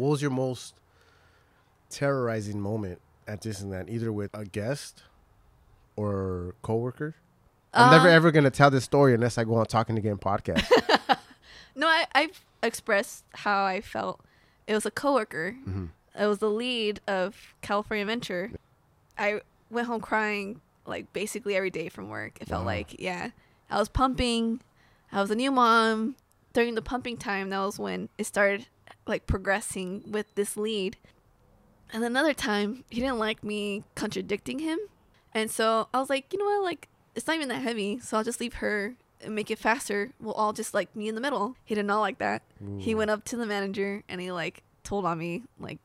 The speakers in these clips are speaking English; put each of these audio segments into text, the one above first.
What was your most terrorizing moment at Disneyland, either with a guest or coworker? I'm never Um, ever gonna tell this story unless I go on Talking Again podcast. No, I, I've expressed how I felt. It was a coworker. Mm-hmm. It was the lead of California Adventure. I went home crying like basically every day from work. It felt Wow. like, yeah. I was pumping. I was a new mom. During the pumping time, that was when it started like progressing with this lead. And another time, he didn't like me contradicting him. And so I was like, you know what? Like, it's not even that heavy. So I'll just leave her and make it faster. We'll all just like me in the middle. He did not like that. He went up to the manager and he like told on me like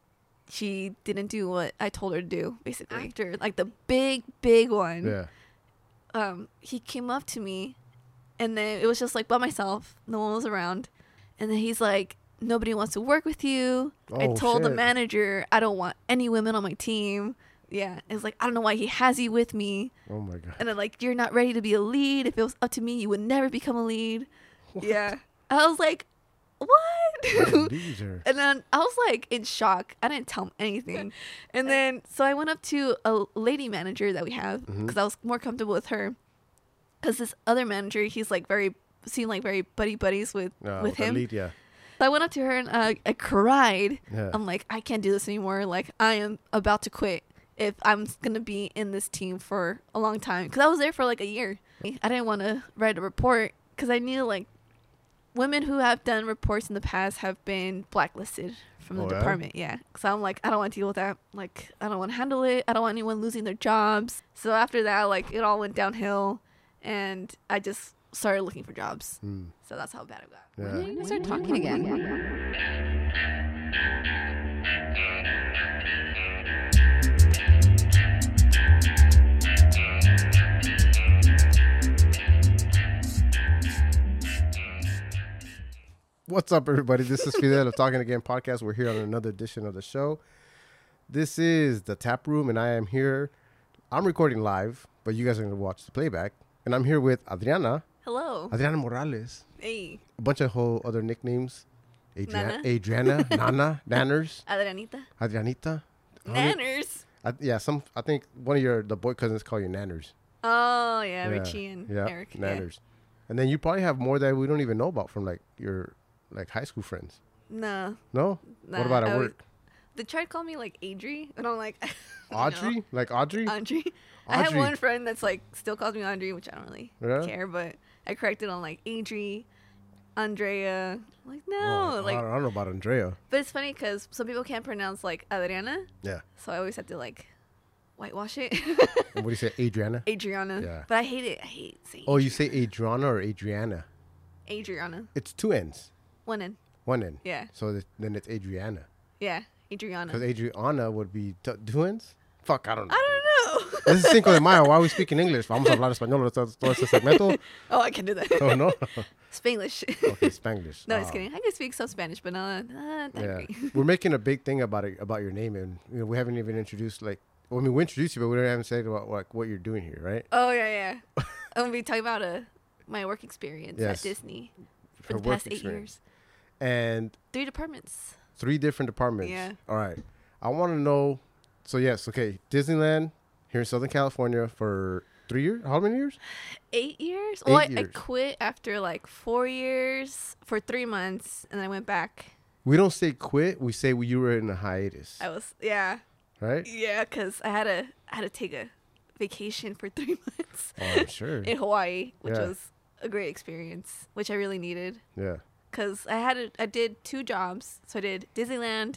she didn't do what I told her to do basically. After like the big big one, yeah. um, he came up to me and then it was just like by myself. No one was around. And then he's like, Nobody wants to work with you. I Oh, told the manager I don't want any women on my team. Yeah. It's like I don't know why he has you with me. Oh my god. And then like you're not ready to be a lead. If it was up to me, you would never become a lead. Yeah. I was like, What? And then I was like in shock. I didn't tell him anything. and then so I went up to a lady manager that we have because I was more comfortable with her. Because this other manager, he's like very seemed like very buddy buddies with Uh, with him. elite, yeah. So I went up to her and uh, I cried. Yeah. I'm like, I can't do this anymore. Like I am about to quit if I'm gonna be in this team for a long time because I was there for like a year. I didn't want to write a report because I knew like women who have done reports in the past have been blacklisted from the Oh, yeah? department. Yeah, so I'm like, I don't want to deal with that. Like, I don't want to handle it. I don't want anyone losing their jobs. So after that, like, it all went downhill, and I just started looking for jobs. Mm, So that's how bad it got. yeah. When are you gonna start talking again? What's up, everybody? This is Fidel of Talking Again podcast. We're here on another edition of the show. This is the tap room, and I am here. I'm recording live, but you guys are going to watch the playback. And I'm here with Adriana, Hello. Adriana Morales, Hey, a bunch of whole other nicknames. Adriana, Nana. Adriana, Nana, Nanners, Adrianita. Adrianita. Nanners. I, yeah, some. I think one of your the boy cousins call you Nanners. Oh yeah, Richie and yeah, Eric. Yeah. Nanners. And then you probably have more that we don't even know about from like your like high school friends. No. No. Nah, what about at work? They tried to call me like Adri, and I'm like I don't know. Audrey, like Audrey. Audrey. I have one friend that's like still calls me Audrey, which I don't really Yeah? care, but I corrected on like Adri, Andrea. Like no, Oh, like I don't, I don't know about Andrea. but it's funny because some people can't pronounce like Adriana, Yeah. so I always have to like whitewash it. What do you say, Adriana? Adriana. Yeah. But I hate it. I hate saying Oh, you say Adriana or Adriana? Adriana. It's two N's, One N. one N. Yeah. So th- then it's Adriana. Yeah. Adriana. Because Adriana would be t- two N's? Fuck, I don't know. I don't know. This is Cinco de Mayo. Why are we speaking English? Vamos a hablar español todo este segmento. oh, I can do that. Oh, no? Spanglish. Okay, Spanglish. no, just Ah. kidding. I can speak some Spanish, but not, not Yeah, great. we're making a big thing about it about your name, and you know we haven't even introduced like. Well, I mean, we introduced you, but we haven't said about like what you're doing here, right? Oh yeah, yeah. I'm gonna be talking about uh, my work experience Yes. at Disney for Her the past eight years. And Three departments. three different departments. Yeah. All right. I want to know. So yes, okay, Disneyland here in Southern California for three years. How many years? Eight years. Eight well, I, I quit after like four years for three months, and then I went back. We don't say quit. We say you were in a hiatus, I was yeah, right? yeah, because I had to I had to take a vacation for three months Oh, sure. in Hawaii, which Yeah. was a great experience, which I really needed. yeah. because I had a, I did two jobs. So I did Disneyland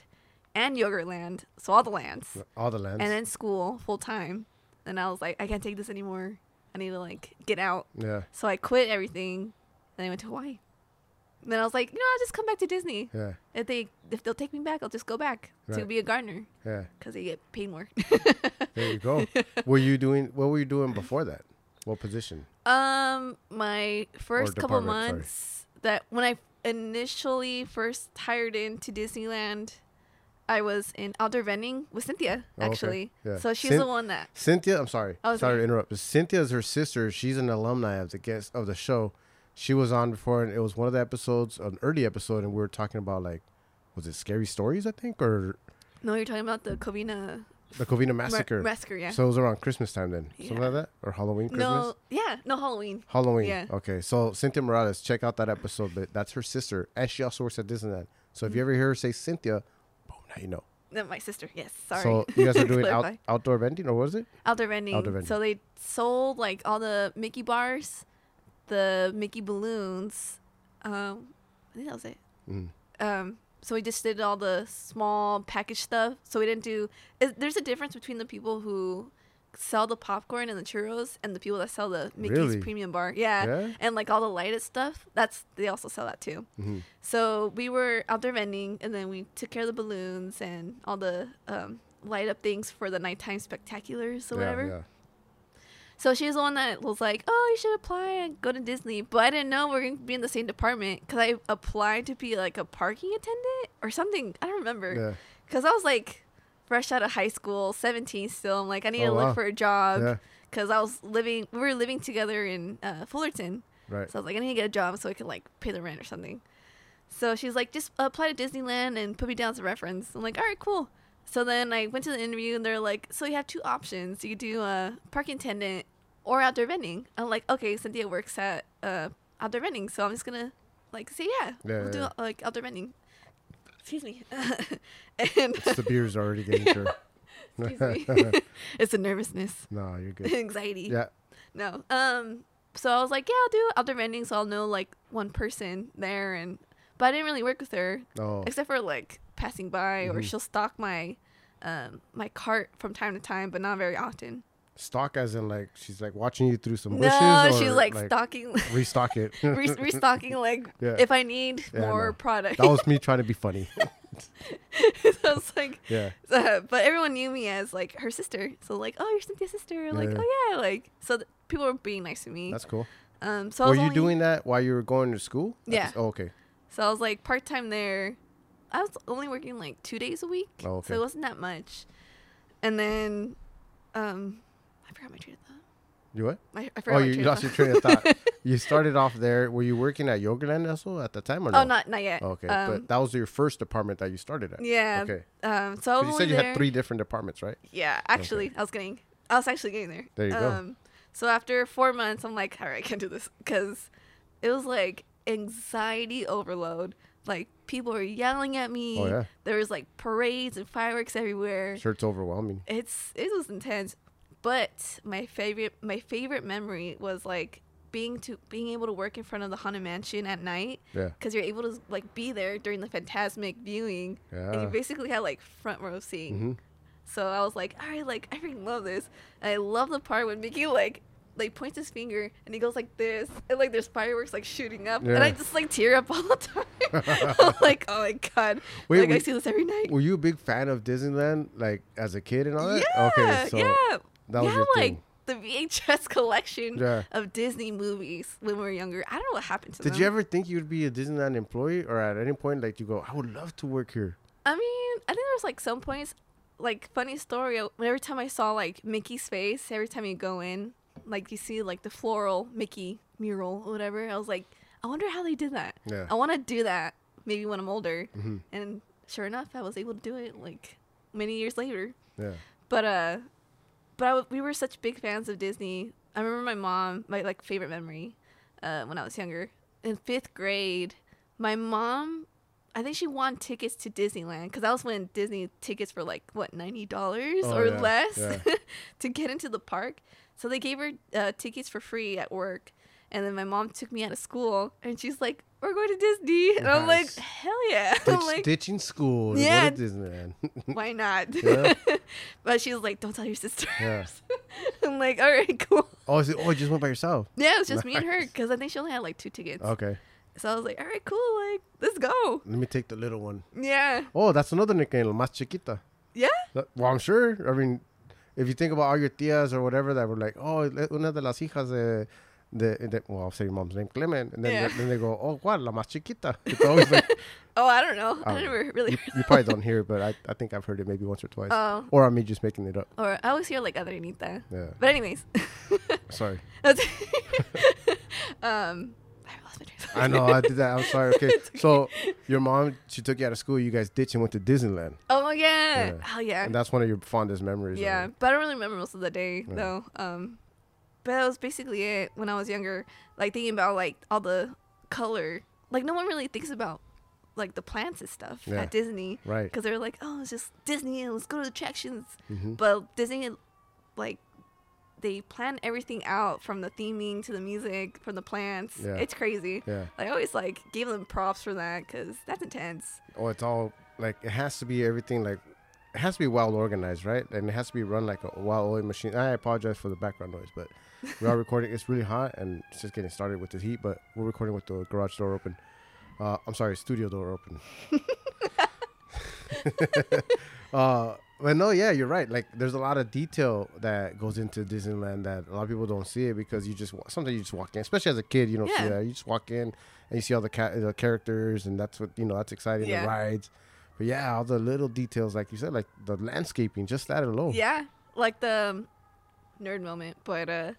and Yogurtland, so all the lands, All the lands. and then school full time. And I was like, I can't take this anymore. I need to like get out. yeah. So I quit everything, and I went to Hawaii. And then I was like, you know, I'll just come back to Disney. Yeah. If they if they'll take me back, I'll just go back to be a gardener Yeah. because they get paid more. There you go. were you doing? What were you doing before that? What position? Um, my first couple department, sorry. months that when I initially first hired into Disneyland, I was in outdoor vending with Cynthia Oh, okay. actually. Yeah. So she's Cyn- the one that Cynthia, I'm sorry. Oh, sorry to interrupt. But Cynthia is her sister. She's an alumni of the guest of the show. She was on before, and it was one of the episodes, an early episode, and we were talking about like was it Scary Stories? I think or No, you're talking about the Covina the Covina ma- Massacre. massacre. Yeah. So it was around Christmas time then, something like that, or Halloween, Christmas. no, yeah, no Halloween. Halloween. Yeah. Okay. So Cynthia Morales, check out that episode. But that's her sister, and she also works at Disneyland. So if mm-hmm. you ever hear her say Cynthia, now you know. No, my sister. Yes, sorry. So you guys are doing out, outdoor vending, or what was it? outdoor vending. Outdoor vending. So they sold like all the Mickey bars, the Mickey balloons. Um, I think that was it. Mm. Um, so we just did all the small package stuff. So we didn't do. It, there's a difference between the people who sell the popcorn and the churros and the people that sell the Mickey's Really? premium bar. Yeah. Yeah? And like all the lighted stuff. That's they also sell that too. Mhm. So we were out there vending, and then we took care of the balloons and all the um, light up things for the nighttime spectaculars or Yeah, whatever. yeah. So she was the one that was like, "Oh, you should apply and go to Disney," but I didn't know we are to be in the same department because I applied to be like a parking attendant or something. I don't remember Yeah. because I was like fresh out of high school, seventeen still. I'm like, I need Oh, to wow. look for a job Yeah. because I was living. We were living together in uh, Fullerton, Right. so I was like, I need to get a job so I could like pay the rent or something. So she's like, just apply to Disneyland and put me down as a reference. I'm like, all right, cool. So then I went to the interview and they're like, so you have two options. You could do a parking attendant or outdoor vending. I'm like, okay, Cynthia works at uh, outdoor vending, so I'm just gonna like say yeah, Yeah, we'll do yeah. like outdoor vending. Excuse me. and It's the beer's already getting her. excuse me. it's a nervousness, no, you're good. anxiety. Yeah. No. Um. So I was like, yeah, I'll do outdoor vending, so I'll know like one person there, and but I didn't really work with her Oh. except for like passing by, or Mhm. she'll stock my, um, my cart from time to time, but not very often. Stock as in like she's like watching you through some bushes. No, or she's like, stocking, restock it. re- restocking like Yeah. if I need Yeah, more know. product. that was me trying to be funny. so I was like, Yeah. uh, but everyone knew me as like her sister. So like, oh, you're Cynthia's sister. Like, Yeah. oh yeah, like so th- people were being nice to me. That's cool. um, so I Were you only- doing that while you were going to school? Yeah. oh, okay. So I was like part time there. I was only working like two days a week, Oh, okay. so it wasn't that much. And then, um, I forgot my train of thought. You what? I, I Oh, my you train lost of your train of thought. you started off there. Were you working at Yogurtland also at the time or no? oh, not not yet. Okay, Um, but that was your first department that you started at. yeah. Okay. Um. So you said you there. had three different departments, right? Yeah. Actually, I was getting. I was actually getting there. There you go. um, So after four months, I'm like, all right, I can't do this because it was like anxiety overload. Like people were yelling at me. Oh yeah. There was like parades and fireworks everywhere. Sure, it's overwhelming. it's it was intense but my favorite my favorite memory was like being to being able to work in front of the haunted mansion at night Yeah. because you're able to like be there during the Fantasmic viewing yeah. and you basically had like front row seat hmm so i was like all right like i freaking love this and i love the part when mickey like like points his finger and he goes like this and like there's fireworks like shooting up and i just like tear up all the time like oh my god Wait, like i see this every night Were you a big fan of Disneyland, like as a kid and all that? yeah, okay, so yeah. That was yeah, your like thing. the VHS collection Yeah. of Disney movies when we were younger. I don't know what happened to them. Did them. you ever think you'd be a Disneyland employee, or at any point, like you go, I would love to work here? I mean, I think there was like some points, like funny story. uh, Every time I saw like Mickey's face, every time you go in, like you see like the floral Mickey mural or whatever. I was like, I wonder how they did that. Yeah. I want to do that maybe when I'm older. Mhm. And sure enough, I was able to do it like many years later. Yeah. But uh, but w- we were such big fans of Disney. I remember my mom, my like favorite memory, uh, when I was younger in fifth grade. My mom, I think she won tickets to Disneyland because that was when Disney tickets were like what ninety dollars Oh, or yeah, less yeah. to get into the park. So they gave her uh, tickets for free at work. And then my mom took me out of school, and she's like, "We're going to Disney," and I'm like, Nice. "Hell yeah!" Ditch, I'm like, ditching school to Yeah. go to Disneyland. "Why not?" Yeah. but she was like, "Don't tell your sister." yeah. I'm like, "All right, cool." Oh, is it, oh, you just went by yourself. Yeah, it was just me and her Nice. because I think she only had like two tickets. Okay. So I was like, "All right, cool. Like, let's go." Let me take the little one. Yeah, Oh, that's another nickname, La Más Chiquita. yeah, That- Well, I'm sure. I mean, if you think about all your tias or whatever that were like, oh, le- una de las hijas de, de well, I'll say your mom's name, Clement, and then Yeah. then they go, oh, what, la más chiquita. It's always like, Oh, I don't know. I I, don't know. never really. you, you probably don't hear it, but I, I think I've heard it maybe once or twice. Oh, or I'm me just making it up. or I always hear like Adrenita. Yeah. But anyways, Sorry. Um, I lost my train of I know I did that. I'm sorry. Okay, so your mom she took you out of school. You guys ditched and went to Disneyland, Oh yeah. Yeah. Oh yeah. and that's one of your fondest memories. Yeah, but I don't really remember most of the day Yeah. though. Um, but that was basically it when I was younger. Like thinking about like all the color. Like no one really thinks about like the plants and stuff Yeah. at Disney right. because they're like, oh, it's just Disney and let's go to the attractions. hmm But Disney, like, they plan everything out from the theming to the music, from the plants. Yeah. It's crazy. Yeah. I always like gave them props for that because that's intense. Oh, it's all like it has to be everything like it has to be well organized, right? And it has to be run like a well-oiled machine. I apologize for the background noise, but we are recording. It's really hot and it's just getting started with the heat, but we're recording with the garage door open. Uh, I'm sorry, studio door open. uh, but no, yeah, you're right. Like, there's a lot of detail that goes into Disneyland that a lot of people don't see it because you just sometimes you just walk in, especially as a kid, you don't see that. You just walk in and you see all the, ca- the characters, and that's what you know. That's exciting. Yeah. The rides, but yeah, all the little details, like you said, like the landscaping, just that alone. Yeah, like the um, nerd moment. But uh,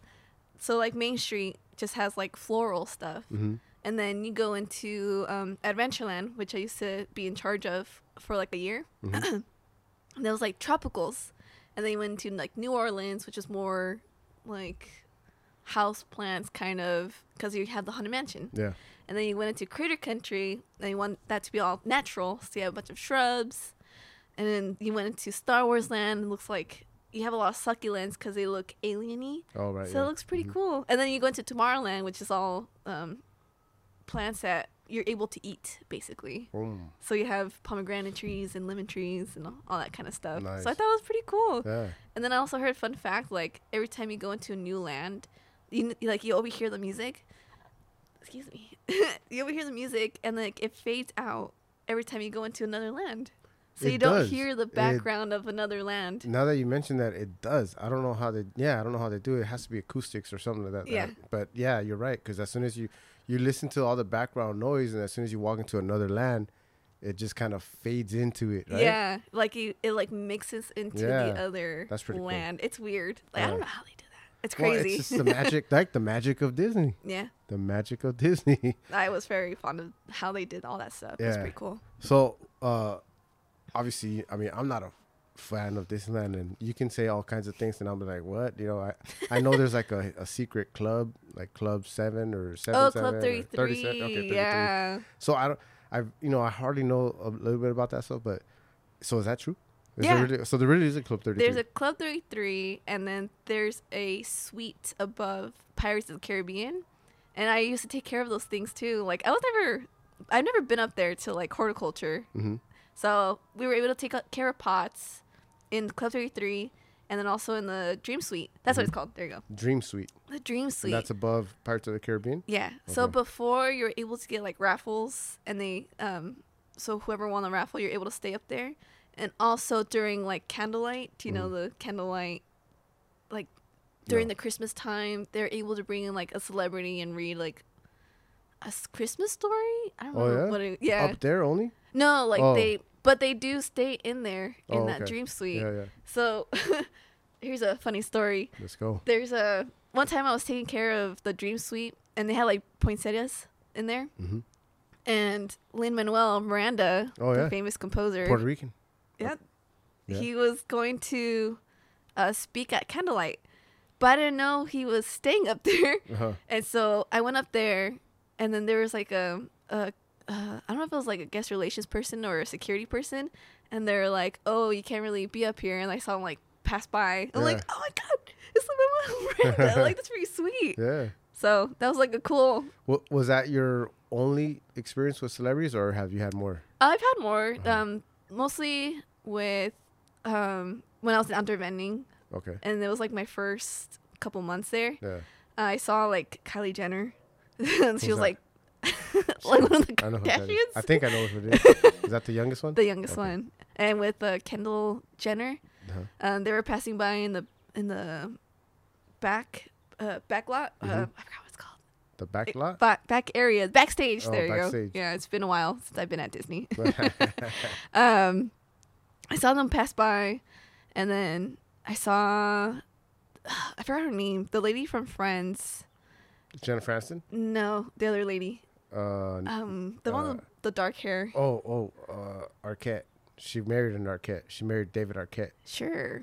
so like Main Street just has like floral stuff, hmm and then you go into um, Adventureland, which I used to be in charge of for like a year. Mhm. and there was like tropicals, and then you went to like New Orleans, which is more like house plants kind of because you have the haunted mansion. Yeah. And then you went into Critter Country, and you want that to be all natural, so you have a bunch of shrubs. And then you went into Star Wars Land. It looks like you have a lot of succulents because they look alieny. Oh right. so yeah. it looks pretty Mhm. cool. And then you go into Tomorrowland, which is all um, plants that you're able to eat, basically. Boom. So you have pomegranate trees and lemon trees and all, that kind of stuff. Nice. So I thought it was pretty cool. Yeah. And then I also heard fun fact like every time you go into a new land, you you- like you overhear the music. Excuse me. you overhear the music and like it fades out every time you go into another land. So It you don't does. hear the It- background of another land. Now that you mention that, it does. I don't know how they. Yeah, I don't know how they do it. It has to be acoustics or something like that. Yeah. that- but yeah, you're right. Because as soon as you you listen to all the background noise, and as soon as you walk into another land, it just kind of fades into it. Right? Yeah, like you, it like mixes into Yeah, the other that's pretty cool. land. It's weird. Like I don't know how they do It's Well, crazy. it's just the magic, like the magic of Disney. yeah, The magic of Disney. I was very fond of how they did all that stuff. It's Yeah. pretty cool. So, uh, obviously, I mean, I'm not a fan of Disneyland, and you can say all kinds of things, and I'll be like, "What?" You know, I I know there's like a, a secret club, like Club Seven or Seven. oh, Club or 37 okay, 33. yeah. So I don't, I you know, I hardly know a little bit about that stuff, but so is that true? Is Yeah. Really, so there really is a Club 33. There's a Club 33, and then there's a suite above Pirates of the Caribbean. And I used to take care of those things too. Like, I was never, I've never been up there to like horticulture. hmm So we were able to take care of pots in Club 33 and then also in the Dream Suite. That's what it's called. There you go. Dream Suite. The Dream And Suite. that's above Pirates of the Caribbean. Yeah. So before you're able to get like raffles and they um so whoever won the raffle you're able to stay up there. And also during like candlelight, you know the candlelight like during No. the Christmas time, they're able to bring in like a celebrity and read like a Christmas story? I don't Oh, know yeah? what it, yeah. Up there only. no, like Oh. they but they do stay in there in Oh, that okay. dream suite. Yeah, yeah. So here's a funny story Let's go. there's a one time I was taking care of the Dream Suite, and they had like poinsettias in there, hmm and Lin Manuel Miranda, Oh, the yeah. famous composer, Puerto Rican. Yeah, Yeah. he was going to uh, speak at Candlelight, but I didn't know he was staying up there, Uh-huh. and so I went up there, and then there was like a, a uh, I don't know if it was like a guest relations person or a security person, and they're like, "Oh, you can't really be up here," and I saw him like pass by. I'm like, "Oh my god, it's Lin Manuel Miranda! like that's pretty sweet." Yeah. So that was like a cool. Wa- was that your only experience with celebrities, or have you had more? I've had more, Uh-huh. um, mostly with um, when I was in outdoor vending, Okay. and it was like my first couple months there. Yeah. I saw like Kylie Jenner, and she Who's was that? like, like one of the I know who that is. Kardashians, I think I know who it is. is that the youngest one? the youngest Okay. one, and with uh, Kendall Jenner, Uh-huh. um, they were passing by in the in the back uh, back lot. Uh, Mhm. I forgot what it's called. The back lot? Back back area, backstage. Oh, there you backstage. go. Yeah, it's been a while since I've been at Disney. um, I saw them pass by, and then I saw I forgot her name. The lady from Friends. Jennifer Aniston? No, the other lady. Uh, Um, the one Uh, with the dark hair. oh, oh, uh, Arquette. She married an Arquette. She married David Arquette. Sure.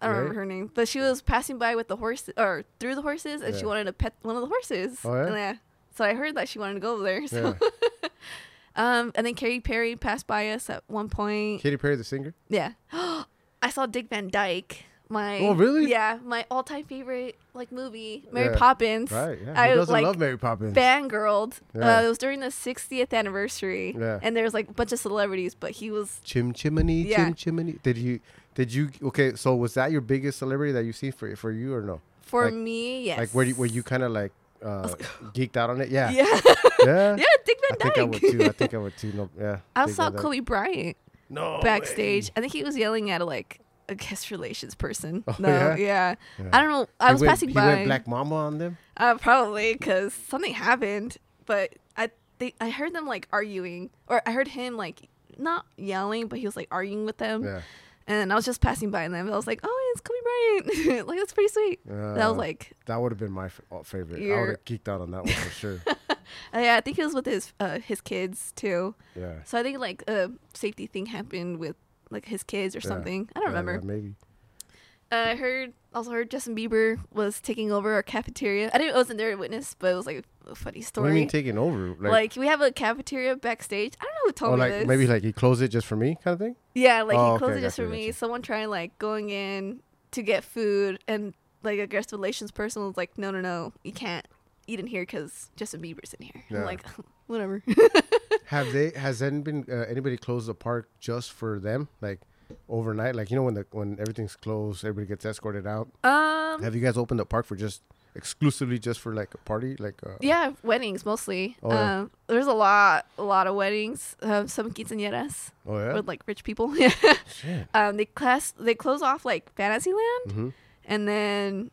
I don't Right? remember her name, but she was passing by with the horse or through the horses, and she wanted to pet one of the horses. Oh, yeah? And So I heard that she wanted to go over there. So, Yeah. um, and then Katy Perry passed by us at one point. Katy Perry, the singer. Yeah. I saw Dick Van Dyke. My Oh, really? Yeah, my all-time favorite like movie, Mary Yeah. Poppins. Right. Yeah. I doesn't like love Mary Poppins? fangirled. Yeah. Uh, it was during the 60th anniversary, Yeah. and there was like a bunch of celebrities, but he was Chim chimney, Yeah. chim chimney. Did you? Did you? Okay. So was that your biggest celebrity that you see for for you or no? for Like- me. Yes. Like where you, where you kind of like uh, geeked out on it? Yeah. Yeah. Yeah. yeah. Dick I think I would too. I think I would too. No. Yeah. I Dig saw Van Kobe Bryant No. backstage. way. I think he was yelling at like a guest relations person. Oh, no, yeah? yeah? Yeah. I don't know. I He was went- passing he by. went Black Mama on them. Uh, probably because something happened, but I they, I heard them like arguing, or I heard him like not yelling, but he was like arguing with them. Yeah. And I was just passing by them. And I was like, "Oh, it's Kobe Bryant! like that's pretty sweet." Uh, was like, that would have been my f- uh, favorite. I would have geeked out on that one for sure. uh, "Yeah, I think he was with his uh, his kids too." Yeah. So I think like a safety thing happened with like his kids or Yeah. something. I don't Yeah, remember. yeah, maybe. Uh, I heard also heard Justin Bieber was taking over our cafeteria. I didn't I wasn't there to witness, but it was like a funny What do story. you mean taking over? like, we have a cafeteria backstage. I don't know who told me like this. maybe like he closed it just for me, kind of thing. yeah, like Oh, he closed okay, it just for me. gotcha. Someone trying like going in to get food, and like a guest relations person was like, "No, no, no, you can't eat in here because Justin Bieber's in here." Yeah. I'm like, whatever. Have they? Has then been uh, anybody closed the park just for them, like overnight? Like you know when the when everything's closed, everybody gets escorted out. um, Have you guys opened the park for just exclusively just for like a party? Like uh, yeah, weddings mostly. Oh, yeah. um, there's a lot, a lot of weddings. Um, some quinceañeras Oh yeah. with like rich people. Yeah. Um, they class they close off like Fantasyland, hmm and then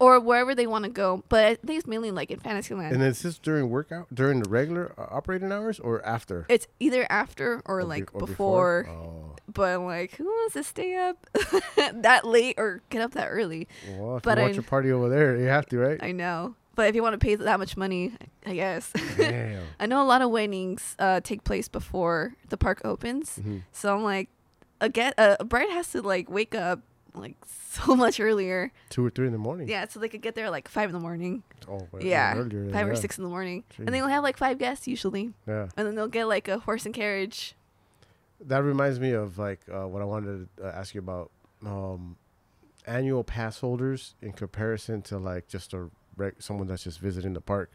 or wherever they want to go. But I think it's mainly like in Fantasyland. And is this during workout during the regular uh, operating hours or after? it's either after or, Or like be- or before. Oh. But I'm like, who wants to stay up that late or get up that early? Well, if But you watch I- a party over there, you have to, right? I know. But if you want to pay that much money, I guess. Damn. I know a lot of weddings uh, take place before the park opens. Mhm. So I'm like, a get a bride has to like wake up like so much earlier. Two or three in the morning. Yeah, so they could get there like five in the morning. Oh, yeah, earlier five or six in the morning, Jeez. and they'll have like five guests usually, Yeah. and then they'll get like a horse and carriage. That reminds me of like uh, what I wanted to uh, ask you about um, annual pass holders in comparison to like just a reg- someone that's just visiting the park.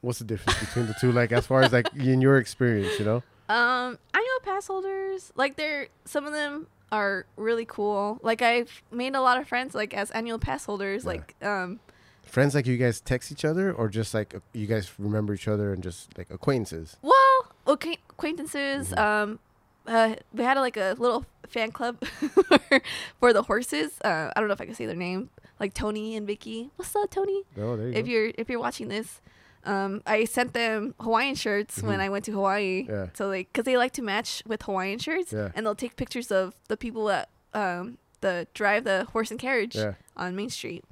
What's the difference between the two? Like as far as like in your experience, you know? Um, annual pass holders, like they're some of them are really cool. Like I've made a lot of friends like as annual pass holders. Yeah. Like um, Friends like you guys text each other, or just like you guys remember each other and just like acquaintances. well, okay, acquaintances. Mhm. Um, uh, we had like a little fan club for the horses. Uh, I don't know if I can say their name. Like Tony and Vicky. What's up, Tony? Oh, there you if go. you're if you're watching this um i sent them hawaiian shirts when Mhm. i went to hawaii Yeah. so like because they like to match with hawaiian shirts Yeah. and they'll take pictures of the people that um the drive the horse and carriage Yeah. on main street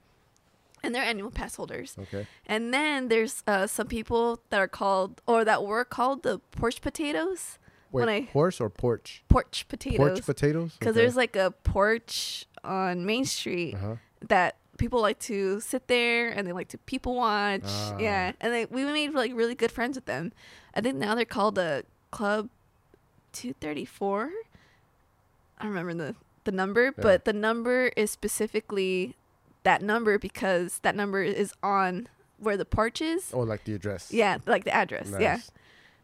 and they're annual pass holders Okay. and then there's uh some people that are called or that were called the porch potatoes Wait, When I- horse or porch? porch potatoes Porch potatoes. because there's like a porch on main street Uh huh. that people like to sit there and they like to people watch. Ah. Yeah, and they, we made like really good friends with them. I think now they're called the Club Two Thirty Four. I don't remember the the number, but the number is specifically that number because that number is on where the porch is. Oh, like the address. Yeah, like the address. Yeah.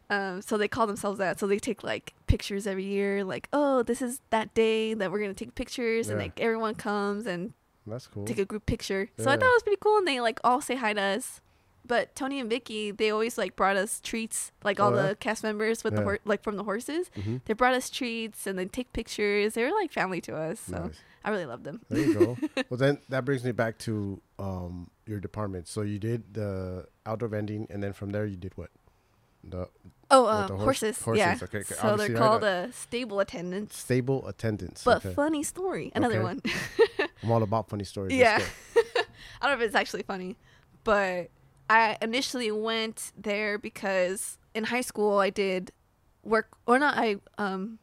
Um, so they call themselves that. So they take like pictures every year, like, oh, this is that day that we're gonna take pictures, and like everyone comes and That's cool. take a group picture. So I thought it was pretty cool, and they like all say hi to us. But Tony and Vicky, they always like brought us treats, like all Oh, yeah? the cast members with the Yeah. hor- like from the horses. hmm They brought us treats and they take pictures. They were like family to us, so Nice. I really loved them. There you go. well, then that brings me back to um, your department. So you did the outdoor vending, and then from there you did what? The Oh, uh, the horse- horses. horses, Yeah. okay, okay. So Obviously, they're called uh, stable attendants. stable attendants. But okay. funny story, another one. I'm all about funny stories. Yeah. I don't know if it's actually funny, but I initially went there because in high school I did work or not I um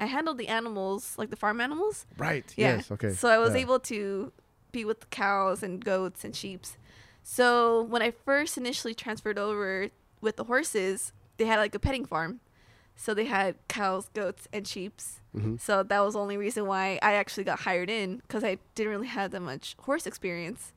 I handled the animals like the farm animals. Right. Yeah. Yes. Okay. So I was Yeah. able to be with the cows and goats and sheeps. So when I first initially transferred over with the horses, they had like a petting farm. So they had cows, goats, and sheeps. Mhm. So that was the only reason why I actually got hired in because I didn't really have that much horse experience.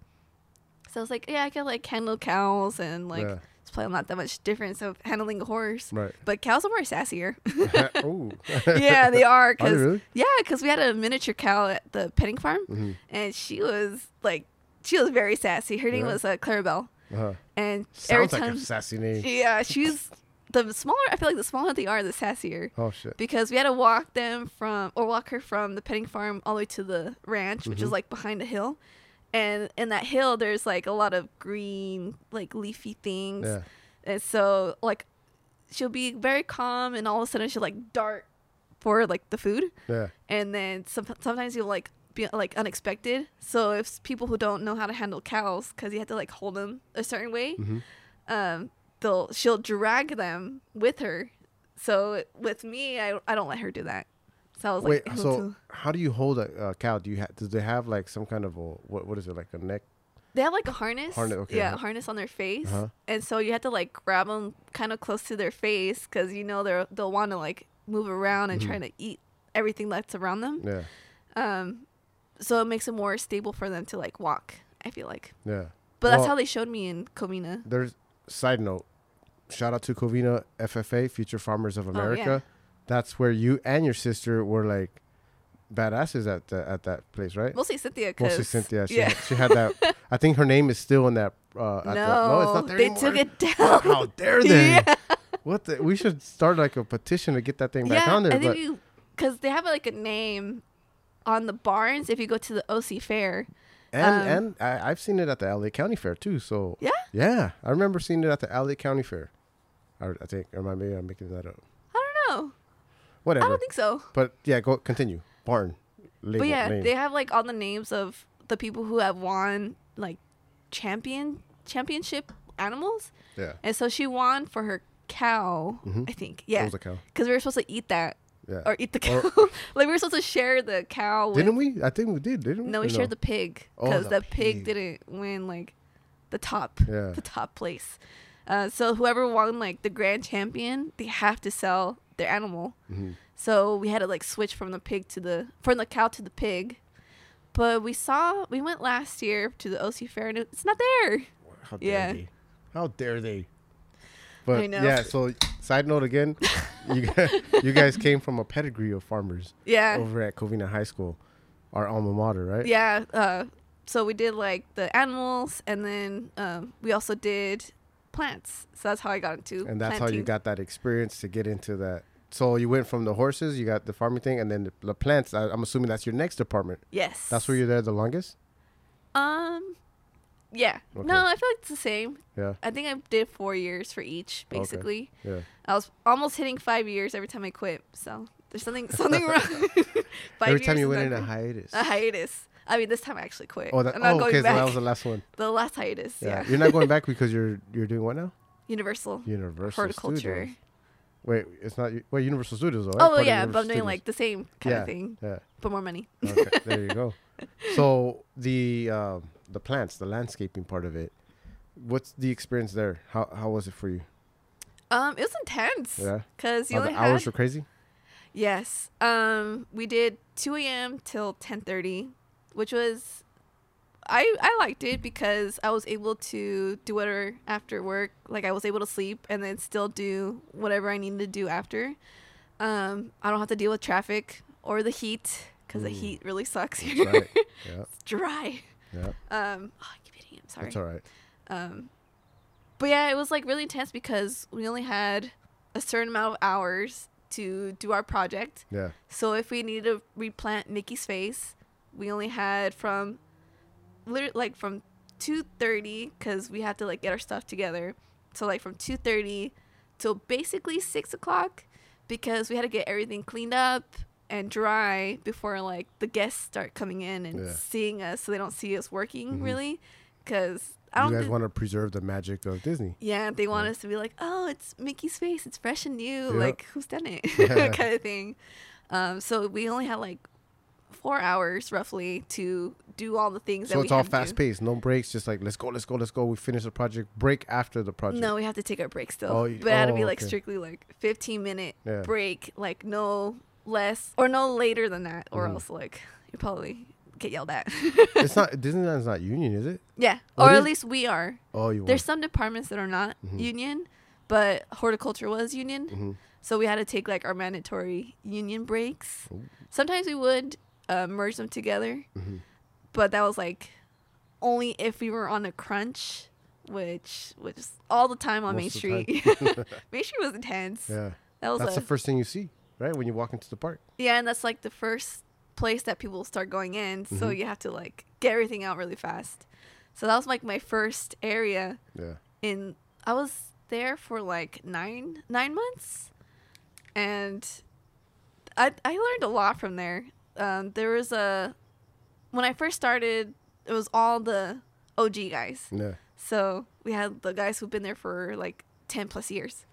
So I was like, yeah, I can like handle cows and like Yeah. it's probably not that much difference of handling a horse. Right. But cows are more sassier. Yeah, they are. Are they Cause really? yeah, because we had a miniature cow at the petting farm, Mhm. and she was like, she was very sassy. Her name Yeah. was uh, Clarabelle, Uh-huh. and every Sounds like time, a sassy name. yeah, she's the smaller. I feel like the smaller they are, the sassier. Oh shit. Because we had to walk them from, or walk her from the petting farm all the way to the ranch, which is Mhm. like behind a hill. And in that hill, there's like a lot of green, like leafy things. Yeah. And so like she'll be very calm and all of a sudden she'll like dart for like the food. Yeah. And then some, sometimes you'll like be like unexpected. So if people who don't know how to handle cows cuz you have to like hold them a certain way, Mhm. um they'll she'll drag them with her. So with me, I I don't let her do that. So I was Wait. like So how do you hold a, a cow? Do you have? Do they have like some kind of a what? What is it like a neck? They have like a harness. Harness, okay. Yeah, a harness on their face, Uh-huh. and so you have to like grab them kind of close to their face because you know they're they'll want to like move around and Mhm. try to eat everything that's around them. Yeah. Um, so it makes it more stable for them to like walk. I feel like, Yeah. but that's how they showed me in Covina. There's side note. Shout out to Covina FFA, Future Farmers of Oh, yeah. America. That's where you and your sister were like badasses at the, at that place, right? Mostly Cynthia. Mostly Cynthia. She, yeah. had, she had that. I think her name is still in that. Uh, at no, the, no, it's not there they anymore. took it down. How dare they? Yeah. What the? We should start like a petition to get that thing back yeah, on there. I think because they have like a name on the barns if you go to the OC Fair. And um, and I, I've seen it at the LA County Fair too. So Yeah? yeah, I remember seeing it at the LA County Fair. I, I think, or maybe I'm making that up. I don't know. Whatever. I don't think so. but yeah, go continue. Barn. Label, but yeah, name. they have like all the names of the people who have won like champion championship animals, yeah. and so she won for her cow. Mhm. I think yeah, was a cow. because we were supposed to eat that Yeah. or eat the cow. Like we were supposed to share the cow. With, Didn't we? I think we did. Didn't we? No, we Or shared the pig Oh, because the the, pig. pig. didn't win like the top Yeah. the top place. Uh, so whoever won like the grand champion, they have to sell their animal. Mhm. So we had to like switch from the pig to the from the cow to the pig. But we saw we went last year to the OC fair and it's not there. How dare Yeah. they? How dare they? But yeah. So side note again, you guys, you guys came from a pedigree of farmers Yeah. over at Covina High School, our alma mater, right? Yeah. Uh, so we did like the animals and then um, we also did plants. So that's how I got into And that's how you got that experience to get into that. So you went from the horses, you got the farming thing, and then the, the plants. I, I'm assuming that's your next department. Yes. That's where you're there the longest. Um yeah. Okay. No, I feel like it's the same. Yeah. I think I did four years for each, Okay. basically. Yeah. I was almost hitting five years every time I quit. So there's something something wrong. Every time you went in a hiatus. a hiatus. I mean, this time I actually quit. Oh, that, I'm not oh going okay. So back. that was the last one. the last hiatus. Yeah. Yeah. You're not going back because you're you're doing what now? Universal Universal horticulture. Studios. Wait, it's not. Wait, Universal Studios, right? Oh yeah, but I'm doing Studios. like the same kind Yeah. of thing, Yeah. but more money. Okay, there you go. So the um, the plants, the landscaping part of it, what's the experience there? How how was it for you? Um, it was intense. Yeah, Cause you Oh, the hours were crazy. yes. Um, we did 2 a.m. till 10:30, which was I I liked it because I was able to do whatever after work. Like I was able to sleep and then still do whatever I needed to do after. Um, I don't have to deal with traffic or the heat because the Mm. heat really sucks here. right. Yeah, it's dry. Yeah. Um, oh, I keep hitting him. Sorry. That's all right. Um, but yeah, it was like really intense because we only had a certain amount of hours to do our project. Yeah. So if we needed to replant Mickey's face, we only had from literally like from 2:30 because we had to like get our stuff together. So like from 2:30 till basically six o'clock because we had to get everything cleaned up and dry before like the guests start coming in and Yeah. seeing us so they don't see us working Mhm. really because I don't you guys think- want to preserve the magic of Disney. Yeah, they want Yeah. us to be like, oh, it's Mickey's face. It's fresh and new. Yeah. Like, who's done it? kind of thing. Um, so we only had like four hours roughly to do all the things that So we it's all had to do. fast paced, no breaks. Just like let's go, let's go, let's go. We finish the project. Break after the project. No, we have to take our break still. Oh, you- but it had to oh, be like okay. strictly like 15 minute Yeah. break, like no less or no later than that, or Mhm. else like you probably get yelled at. it's not Disneyland's not union, is it? yeah, Oh, or at least we are. Oh, you. There's some departments that are not Mhm. union, but horticulture was union. hmm So we had to take like our mandatory union breaks. Ooh. Sometimes we would uh, merge them together, hmm but that was like only if we were on a crunch, which was all the time on Main Most the Street. Main Street was intense. Yeah, That was that's a, the first thing you see, right? When you walk into the park. yeah, and that's like the first place that people start going in. So Mhm. you have to like get everything out really fast. So that was like my first area Yeah. in I was there for like nine nine months, and I I learned a lot from there. Um, there was a when I first started, it was all the OG guys. Yeah. So we had the guys who've been there for like ten plus years.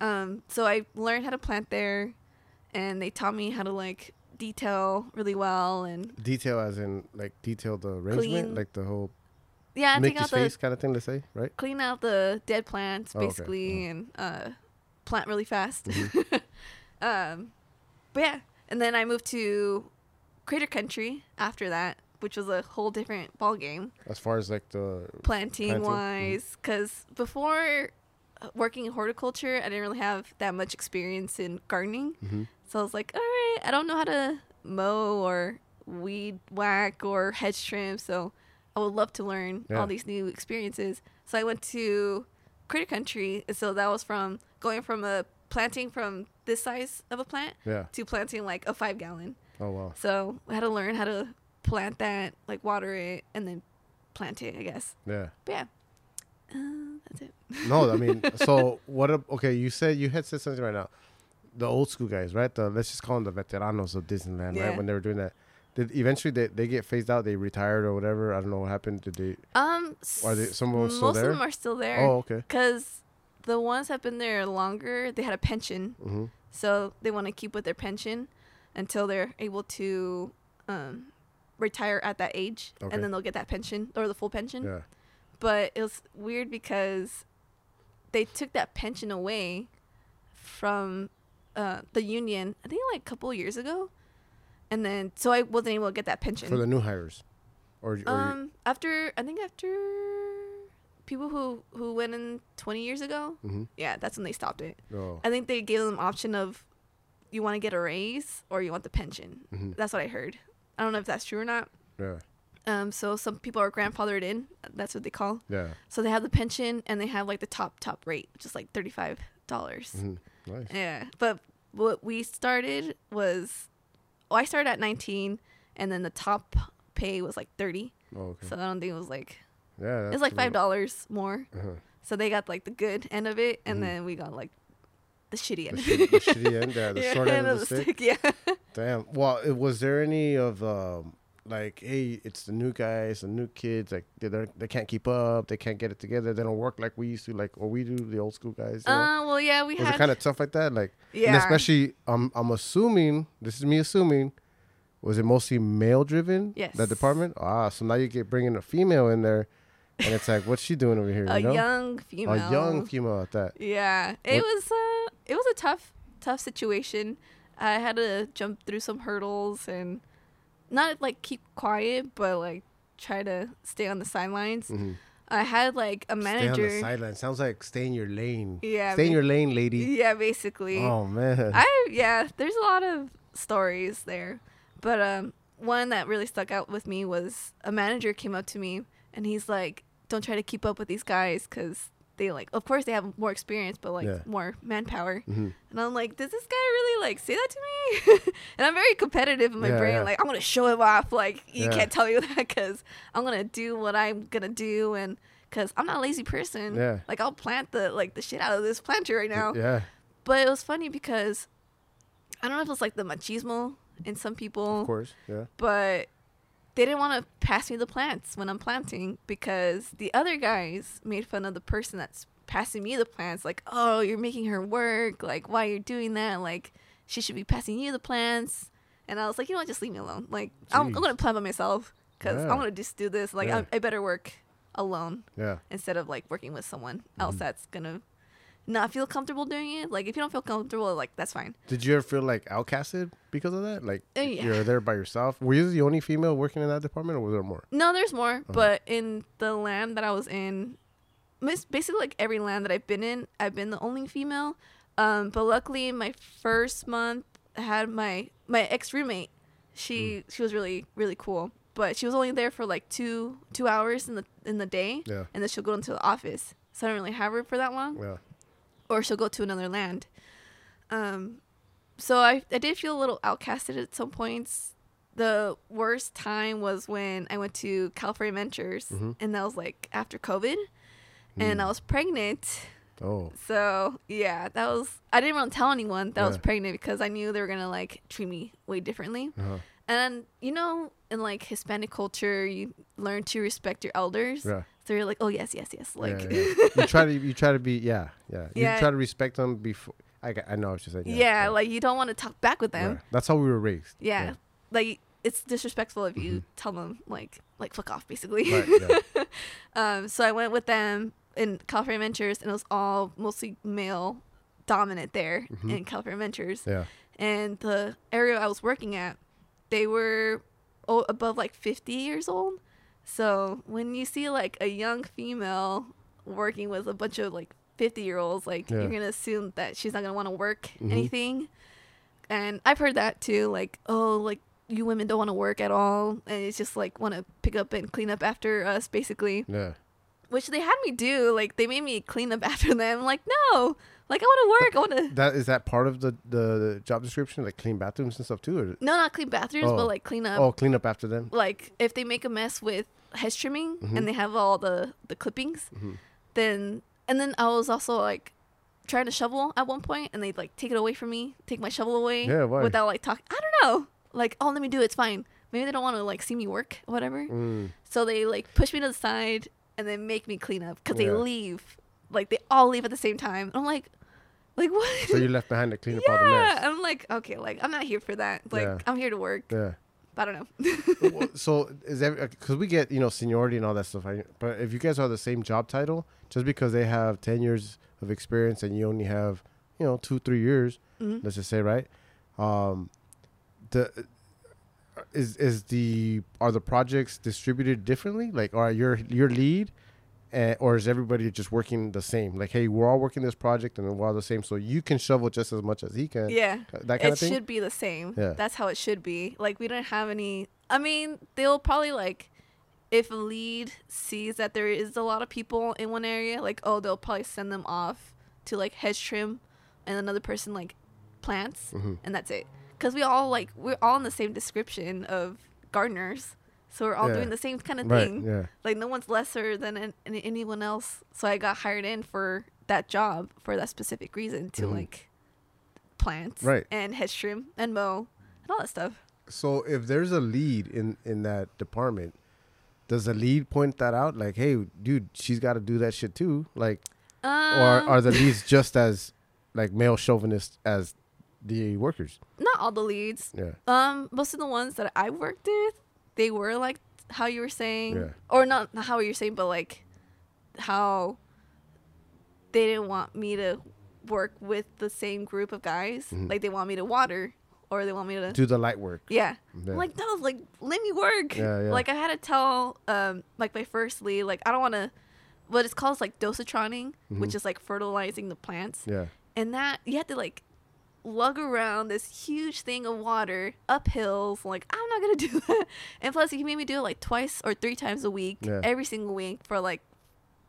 Um, so I learned how to plant there, and they taught me how to like detail really well and Detail as in like detail the arrangement, Clean. like the whole yeah, take Mickey's out the kind of thing to say, right? clean out the dead plants Oh, okay. basically and uh, plant really fast. Mm-hmm. um, but yeah, and then I moved to Critter Country after that, which was a whole different ball game As far as like the planting, Planting, mhm. wise. Because before uh, working in horticulture, I didn't really have that much experience in gardening. Mhm. So I was like, all right, I don't know how to mow or weed whack or hedge trim. So I would love to learn Yeah. all these new experiences. So I went to Critter Country. So that was from going from a planting from this size of a plant yeah. to planting like a five gallon. Oh wow. So I had to learn how to plant that, like water it, and then plant it, I guess. Yeah. But yeah, uh, that's it. No, I mean, so what? A, okay, you said you had said something right now. The old school guys, right? The let's just call them the veteranos of Disneyland, Yeah. right? When they were doing that, did eventually they, they get phased out? They retired or whatever? I don't know what happened. Did they? Um, Are they- s- someone still most there? of them are still there. Oh, okay. Because the ones that have been there longer, they had a pension, hmm so they want to keep with their pension until they're able to um, retire at that age, Okay. and then they'll get that pension or the full pension. Yeah. But it was weird because they took that pension away from uh, the union. I think like a couple of years ago, and then so I wasn't able to get that pension. For the new hires, or, or um, after I think after people who who went in 20 years ago, hmm yeah, that's when they stopped it. oh, I think they gave them option of you want to get a raise or you want the pension. hmm That's what I heard. I don't know if that's true or not. yeah, Um, so some people are grandfathered in. That's what they call. yeah. So they have the pension and they have like the top top rate, which is like thirty five dollars. hmm Nice. Yeah, but what we started was, oh, I started at nineteen, and then the top pay was like thirty. Oh, okay. So I don't think it was like yeah, it's like five dollars more. Uh-huh. So they got like the good end of it, and Mhm. then we got like the shitty The, end. the shitty end, yeah, the Yeah, short end of the stick. Yeah. Damn. Well, it, was there any of um, like, hey, it's the new guys, the new kids, like they they're- they can't keep up, they can't get it together, they don't work like we used to, like or we do, the old school guys. You know? Uh, well, yeah, we was had. it kind of tough like that? Like, yeah. and especially, um, I'm assuming this is me assuming, was it mostly male driven? Yes. That department. Ah, so now you get bringing a female in there, and it's like, what's she doing over here? a you know? young female. a young female at that. Yeah, it What- was uh, it was a tough, tough situation. I had to jump through some hurdles and not like keep quiet, but like try to stay on the sidelines. hmm I had like a manager. Stay on the sideline. Sounds like stay in your lane. Yeah, Stay in your lane, lady. Yeah, basically. Oh man. I yeah, there's a lot of stories there, but um, one that really stuck out with me was a manager came up to me and he's like, "Don't try to keep up with these guys because they like, of course they have more experience, but like Yeah. more manpower." hmm And I'm like, "Does this guy really like say that to me?" and I'm very competitive in my Yeah, brain. yeah. Like, I'm gonna show him off. Like, you can't tell me that because I'm gonna do what I'm gonna do and. Cause I'm not a lazy person. Yeah. Like I'll plant the like the shit out of this planter right now. Yeah. But it was funny because I don't know if it's like the machismo in some people, Of course. Yeah. but they didn't want to pass me the plants when I'm planting because the other guys made fun of the person that's passing me the plants. Like, oh, you're making her work. Like, why you're doing that? Like, she should be passing you the plants. And I was like, you know what? Just leave me alone. Like, I'm, I'm going to plant by myself because Yeah. I'm going to just do this. Like, Yeah. I, I better work alone Yeah. instead of like working with someone Mm-hmm. else that's going to not feel comfortable doing it. Like, if you don't feel comfortable, like, that's fine. Did you ever feel like outcasted because of that? Like Uh, yeah. you're there by yourself. Were you the only female working in that department, or was there more? No, there's more, Uh-huh. but in the land that I was in, basically like every land that I've been in, I've been the only female. Um, but luckily, my first month I had my my ex roommate. She Mm. she was really really cool, but she was only there for like two two hours in the in the day, Yeah. and then she'll go into the office. So I don't really have her for that long Yeah. Or she'll go to another land. Um, so I I did feel a little outcasted at some points. The worst time was when I went to California Adventures, Mhm. and that was like after COVID, and I Mm. was pregnant. Oh. So yeah, that was I didn't want to tell anyone that I was pregnant because I knew they were gonna like treat me way differently. Uh-huh. And you know, in like Hispanic culture, you learn to respect your elders. Yeah. So you're like, oh yes, yes, yes. Like yeah, yeah. you try to you try to be yeah yeah you Yeah. try to respect them before. I, I know what you're saying. yeah, like you don't want to talk back with them. That's how we were raised. Yeah. Like it's disrespectful if you tell them like like fuck off basically. Mm-hmm. Right, yeah. um so I went with them in California Adventures and it was all mostly male dominant there Mm-hmm. in California Adventures. Yeah. And the area I was working at, they were o- above like 50 years old. So when you see like a young female working with a bunch of like 50 year olds, like Yeah. you're going to assume that she's not going to want to work Mhm. anything. And I've heard that too. Like, oh, like you women don't want to work at all. And it's just like want to pick up and clean up after us, basically. Yeah. Which they had me do. Like, they made me clean up after them. Like, no. Like, I want to work. I want to. That is that part of the, the the job description, like clean bathrooms and stuff too, or No, not clean bathrooms, Oh. but like clean up. oh, clean up after them. Like, if they make a mess with hedge trimming Mhm. and they have all the, the clippings, Mhm. then. And then I was also like trying to shovel at one point and they'd like take it away from me, take my shovel away. Yeah, why? Without like talking. I don't know. Like, oh, let me do it. It's fine. Maybe they don't want to like see me work, or whatever. Mm. So they like push me to the side and then make me clean up because they leave. Like they all leave at the same time. I'm like, like what? So you left behind to clean up all the yeah. mess. I'm like, okay, like I'm not here for that. Like Yeah. I'm here to work. Yeah. I don't know. So is that because we get you know seniority and all that stuff? I, but if you guys are the same job title, just because they have ten years of experience and you only have you know two three years, Mhm. let's just say right, um, the is is the are the projects distributed differently? Like, are your your lead, uh, or is everybody just working the same? Like, hey, we're all working this project and we're all the same, so you can shovel just as much as he can. yeah. that kind it of thing. It should be the same. Yeah. That's how it should be. Like we don't have any. I mean, they'll probably like, if a lead sees that there is a lot of people in one area, like oh, they'll probably send them off to like hedge trim, and another person like plants, Mhm. and that's it. Because we all like we're all in the same description of gardeners, so we're all Yeah. doing the same kind of Right. thing. Yeah. Like no one's lesser than an, an- anyone else. So I got hired in for that job for that specific reason to Mhm. like plant Right. and hedge trim and mow and all that stuff. So if there's a lead in in that department, does the lead point that out? Like, hey, dude, she's got to do that shit too. Like, or Um, are the leads just as like male chauvinist as the workers? not all the leads. Yeah. Um, most of the ones that I worked with, they were like how you were saying, Yeah. or not, not how you're saying, but like how they didn't want me to work with the same group of guys. Mhm. Like they want me to water, or they want me to Do the light work. Yeah. Yeah. Like, no, like, let me work. Yeah, yeah. Like, I had to tell, um, like, my first lead, like, I don't want to, what it's called is, like, dosatroning, which Mhm. is, like, fertilizing the plants. Yeah. And that, you have to, like, lug around this huge thing of water up hills. Like, I'm not to do that. And plus, he made me do it, like, twice or three times a week, Yeah. every single week for, like,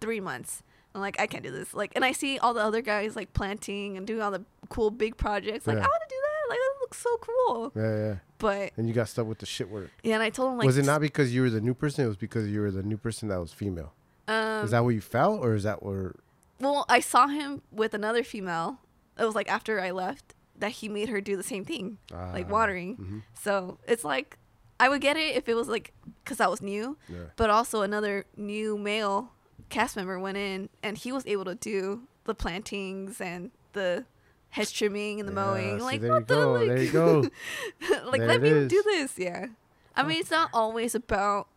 three months. I'm like, I can't do this. Like, and I see all the other guys, like, planting and doing all the cool big projects. Like, Yeah. I want to do that. Like, that looks so cool. Yeah. Yeah. But And you got stuck with the shit work. yeah, and I told him like, was it not because you were the new person? It was because you were the new person that was female. Um, is that what you felt, or is that where? well, I saw him with another female. It was like after I left that he made her do the same thing, like Ah, watering. mhm. So it's like I would get it if it was like because I was new, Yeah. but also another new male cast member went in and he was able to do the plantings and the hedge trimming and the Yeah, mowing. like there you what the go. like, There you go. like There let me is. do this. Yeah, I mean it's not always about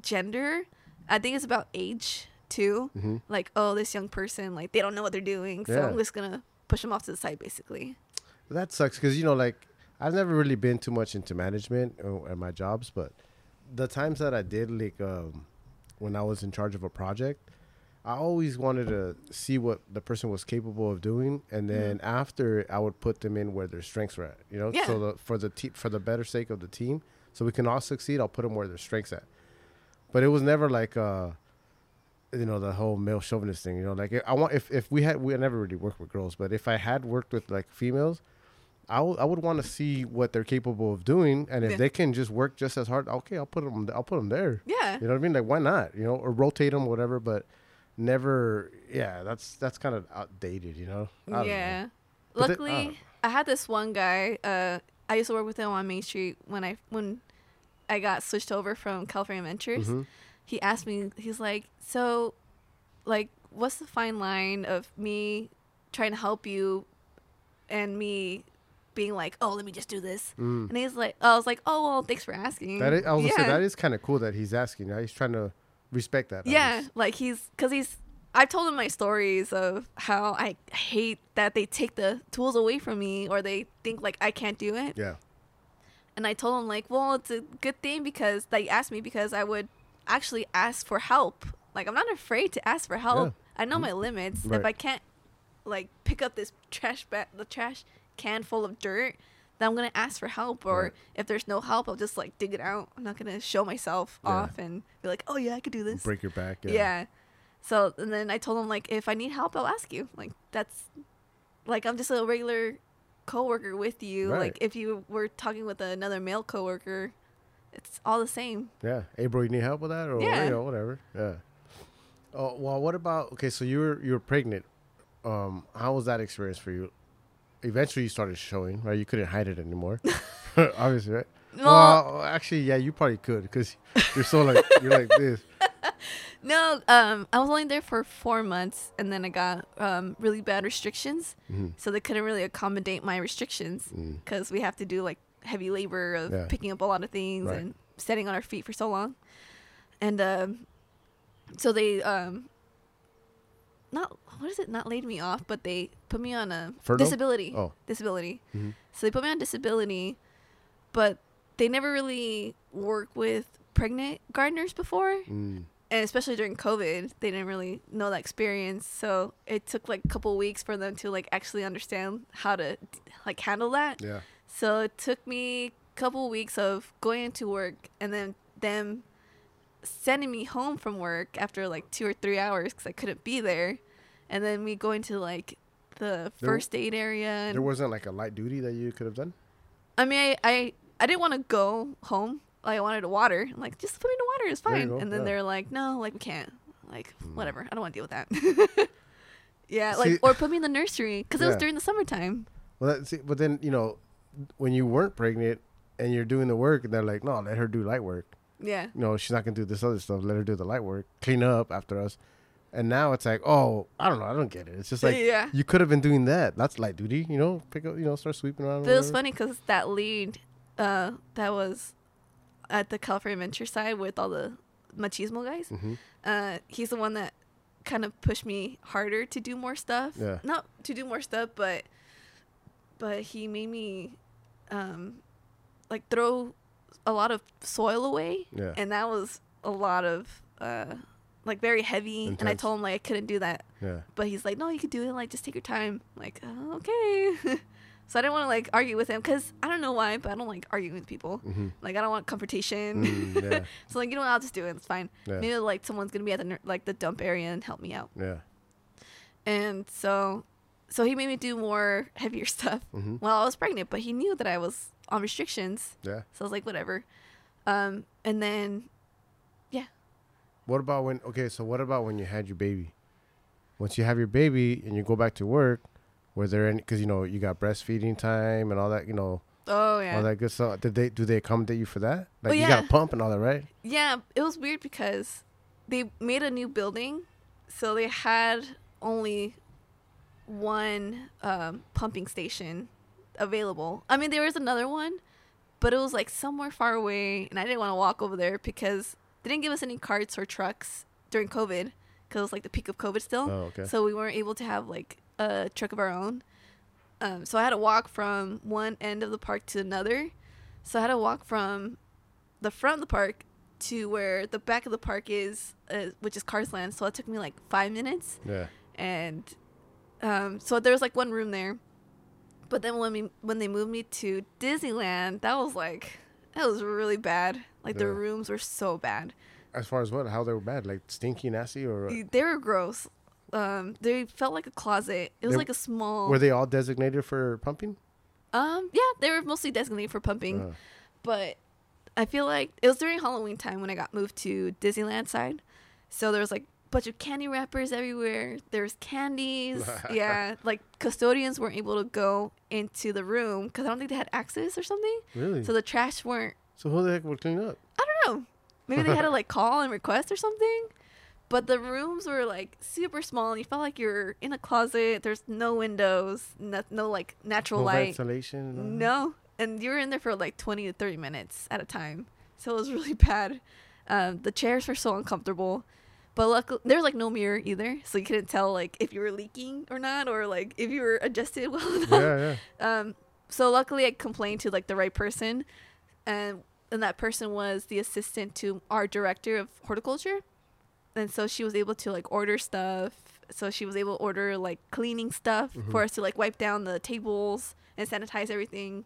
gender. I think it's about age too. hmm Like oh, this young person like they don't know what they're doing, so Yeah. I'm just gonna push them off to the side basically. That sucks because you know, like I've never really been too much into management uh, at my jobs, but the times that I did, like um, when I was in charge of a project, I always wanted to see what the person was capable of doing, and then after I would put them in where their strengths were at. You know, Yeah. so the, for the te- for the better sake of the team, so we can all succeed. I'll put them where their strengths at. But it was never like uh, you know, the whole male chauvinist thing. You know, like I want if if we had we never really worked with girls, but if I had worked with like females. I would I would want to see what they're capable of doing, and if Yeah. they can just work just as hard, okay, I'll put them. I'll put them there. Yeah. You know what I mean? Like, why not? You know, or rotate them, whatever. But never. Yeah, that's that's kind of outdated. You know? I don't know. yeah. But the- Luckily, uh, I had this one guy. Uh, I used to work with him on Main Street when I when I got switched over from California Adventures. Mhm. He asked me. He's like, "So, like, what's the fine line of me trying to help you and me being like, oh, let me just do this?" Mm. And he's like, "I was like, oh well, thanks for asking." That is, I was gonna say that is kind of cool that he's asking. Right? He's trying to respect that. Yeah, like he's because he's. I've told him my stories of how I hate that they take the tools away from me or they think like I can't do it. Yeah. And I told him like, well, it's a good thing because they asked me because I would actually ask for help. Like I'm not afraid to ask for help. I know my limits. Right. If I can't like pick up this trash bag, the trash can full of dirt, then I'm gonna ask for help. Or Right. if there's no help, I'll just like dig it out. I'm not gonna show myself Yeah. off and be like, oh yeah, I could do this. Break your back. Yeah. Yeah. So and then I told him like if I need help I'll ask you. Like that's like I'm just a regular coworker with you. Right. Like if you were talking with another male coworker, it's all the same. Yeah. Hey, bro, you need help with that, or Yeah. you know, whatever. Yeah. Oh well, what about? Okay, so you were you were pregnant. Um, how was that experience for you? Eventually, you started showing, right? You couldn't hide it anymore, obviously, right? Well- well, actually, yeah, you probably could because you're so like you're like this. No, um I was only there for 4 months and then I got um really bad restrictions. Mhm. So they couldn't really accommodate my restrictions Mm. cuz we have to do like heavy labor of Yeah. picking up a lot of things Right. and standing on our feet for so long. And um so they um not what is it not laid me off but they put me on a Furlough? disability Oh. disability Mhm. so they put me on disability but they never really worked with pregnant gardeners before Mm. and especially during covid they didn't really know that experience so it took like a couple weeks for them to like actually understand how to like handle that Yeah. so it took me a couple weeks of going into work and then them sending me home from work after like two or three hours because I couldn't be there, and then me going to like the There- first aid area. And There wasn't like a light duty that you could have done. I mean, I I, I didn't want to go home. Like, I wanted to water. I'm like, just put me in the water. It's fine. And then yeah. they're like, no, like we can't. Like Hmm. whatever. I don't want to deal with that. yeah, See- like or put me in the nursery because it was during the summertime. Well, that, see, but then you know, when you weren't pregnant and you're doing the work, and they're like, "No, let her do light work." Yeah. No, she's not gonna do this other stuff. Let her do the light work, clean up after us. And now it's like, oh, I don't know, I don't get it. It's just like Yeah. you could have been doing that. That's light duty, you know. Pick up, you know, start sweeping around. But it was funny because that lead, uh, that was at the California Adventure side with all the machismo guys. Mhm. Uh, he's the one that kind of pushed me harder to do more stuff. Yeah. Not to do more stuff, but but he made me, um, like throw a lot of soil away, Yeah. and that was a lot of uh, like very heavy. And I told him like I couldn't do that. Yeah. But he's like, no, you could do it. Like, just take your time. Like, oh, okay. so I didn't want to like argue with him because I don't know why, but I don't like arguing with people. hmm Like, I don't want confrontation. Mm, yeah. so like, you know what? I'll just do it. It's fine. Yeah. Maybe like someone's gonna be at the nur- like the dump area and help me out. Yeah. And so, so he made me do more heavier stuff Mhm. while I was pregnant. But he knew that I was on restrictions, Yeah. so I was like, whatever. Um, and then yeah. What about when? Okay, so what about when you had your baby? Once you have your baby and you go back to work, were there any? Because you know you got breastfeeding time and all that. You know, Oh yeah. All that good stuff. Did they do they accommodate you for that? Like Oh, you got a pump and all that, right? Yeah, it was weird because they made a new building, so they had only one um, pumping station available. I mean, there was another one, but it was like somewhere far away, and I didn't want to walk over there because they didn't give us any carts or trucks during COVID because it was like the peak of COVID still. Oh, okay. So we weren't able to have like a truck of our own. Um, so I had to walk from one end of the park to another. So I had to walk from the front of the park to where the back of the park is, uh, which is Cars Land. So it took me like five minutes. Yeah. And um, so there was like one room there. But then when we when they moved me to Disneyland, that was like that was really bad. Like the rooms were so bad. As far as what? How they were bad? Like stinky, nasty, or They were gross. Um, they felt like a closet. It was They- like a small. were they all designated for pumping? Um, yeah, they were mostly designated for pumping, Uh, but I feel like it was during Halloween time when I got moved to Disneyland side. So there was like bunch of candy wrappers everywhere. There's candies. yeah, like custodians weren't able to go into the room because I don't think they had access or something. really? So the trash weren't. So who the heck would clean up? I don't know. Maybe they had to like call and request or something. But the rooms were like super small, and you felt like you're in a closet. There's no windows, no, no like natural No light. ventilation. and all that? No, and you were in there for like 20 to 30 minutes at a time. So it was really bad. Um, the chairs were so uncomfortable. But luckily, there's like no mirror either, so you couldn't tell like if you were leaking or not, or like if you were adjusted well enough. Yeah, yeah. Um, so luckily, I complained to like the right person, and and that person was the assistant to our director of horticulture, and so she was able to like order stuff. So she was able to order like cleaning stuff for us to like wipe down the tables and sanitize everything.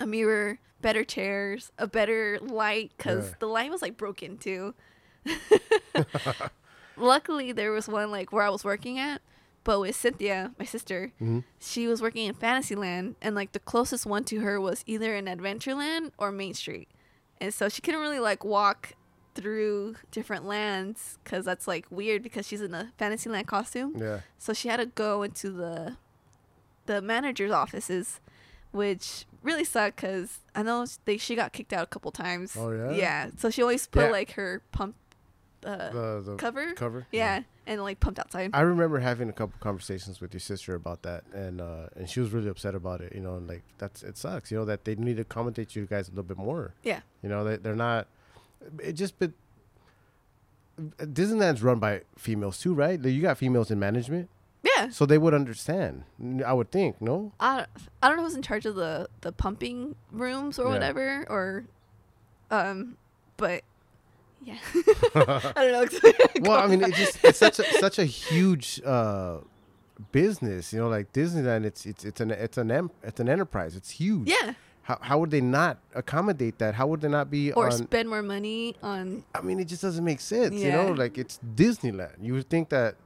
A mirror, better chairs, a better light because Yeah. the light was like broken too. Luckily, there was one like where I was working at, but with Cynthia, my sister, Mhm. she was working in Fantasyland, and like the closest one to her was either in Adventureland or Main Street, and so she couldn't really like walk through different lands because that's like weird because she's in a Fantasyland costume. Yeah. So she had to go into the the manager's offices, which really sucked because I know they she got kicked out a couple times. Oh, yeah? Yeah. So she always put Yeah. like her pump uh, The, the cover. cover. Yeah, and like pumped outside. I remember having a couple conversations with your sister about that, and uh, and she was really upset about it. You know, and like that's it sucks. You know that they need to accommodate you guys a little bit more. Yeah. You know they they're not. It just but Disneyland's run by females too, right? You got females in management, yeah. so they would understand. I would think, no. I, I don't know who's in charge of the the pumping rooms or Yeah. whatever or um but yeah I don't know well, I mean, it just it's such a such a huge uh, business. You know, like Disneyland. It's it's it's an it's an em- it's an enterprise. It's huge. yeah How how would they not accommodate that? How would they not be or on? spend more money on I mean, it just doesn't make sense. You know, like it's Disneyland. You would think that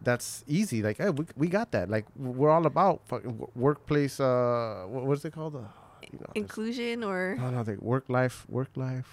that's easy. Like, hey, we, we got that. Like, we're all about fucking workplace. Uh, what, what's it called? Uh, you know, inclusion or no, no, like work life, work life.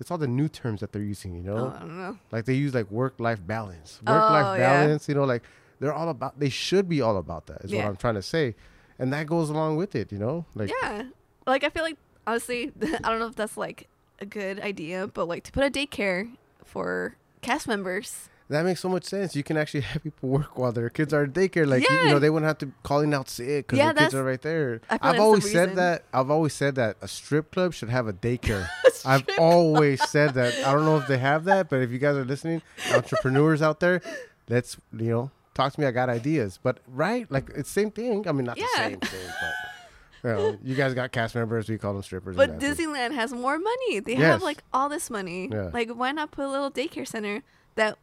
It's all the new terms that they're using. You know, oh, I don't know like they use like work life balance, work life Oh, yeah. balance. You know, like they're all about. They should be all about that. Is what I'm trying to say, and that goes along with it. You know, like yeah like I feel like honestly I don't know if that's like a good idea but like to put a daycare for cast members That makes so much sense. You can actually have people work while their kids are at daycare. Like you, you know, they wouldn't have to calling out sick because Yeah, their kids are right there. I've that's the always said that. I've always said that a strip club should have a daycare. I've always said that. I don't know if they have that, but if you guys are listening, entrepreneurs out there, let's you know talk to me. I got ideas. But right, like it's same thing. I mean, not the same thing, but. You, know, you guys got cast members. We call them strippers. But. Disneyland has more money. They Yes. have like all this money. Yeah. Like why not put a little daycare center that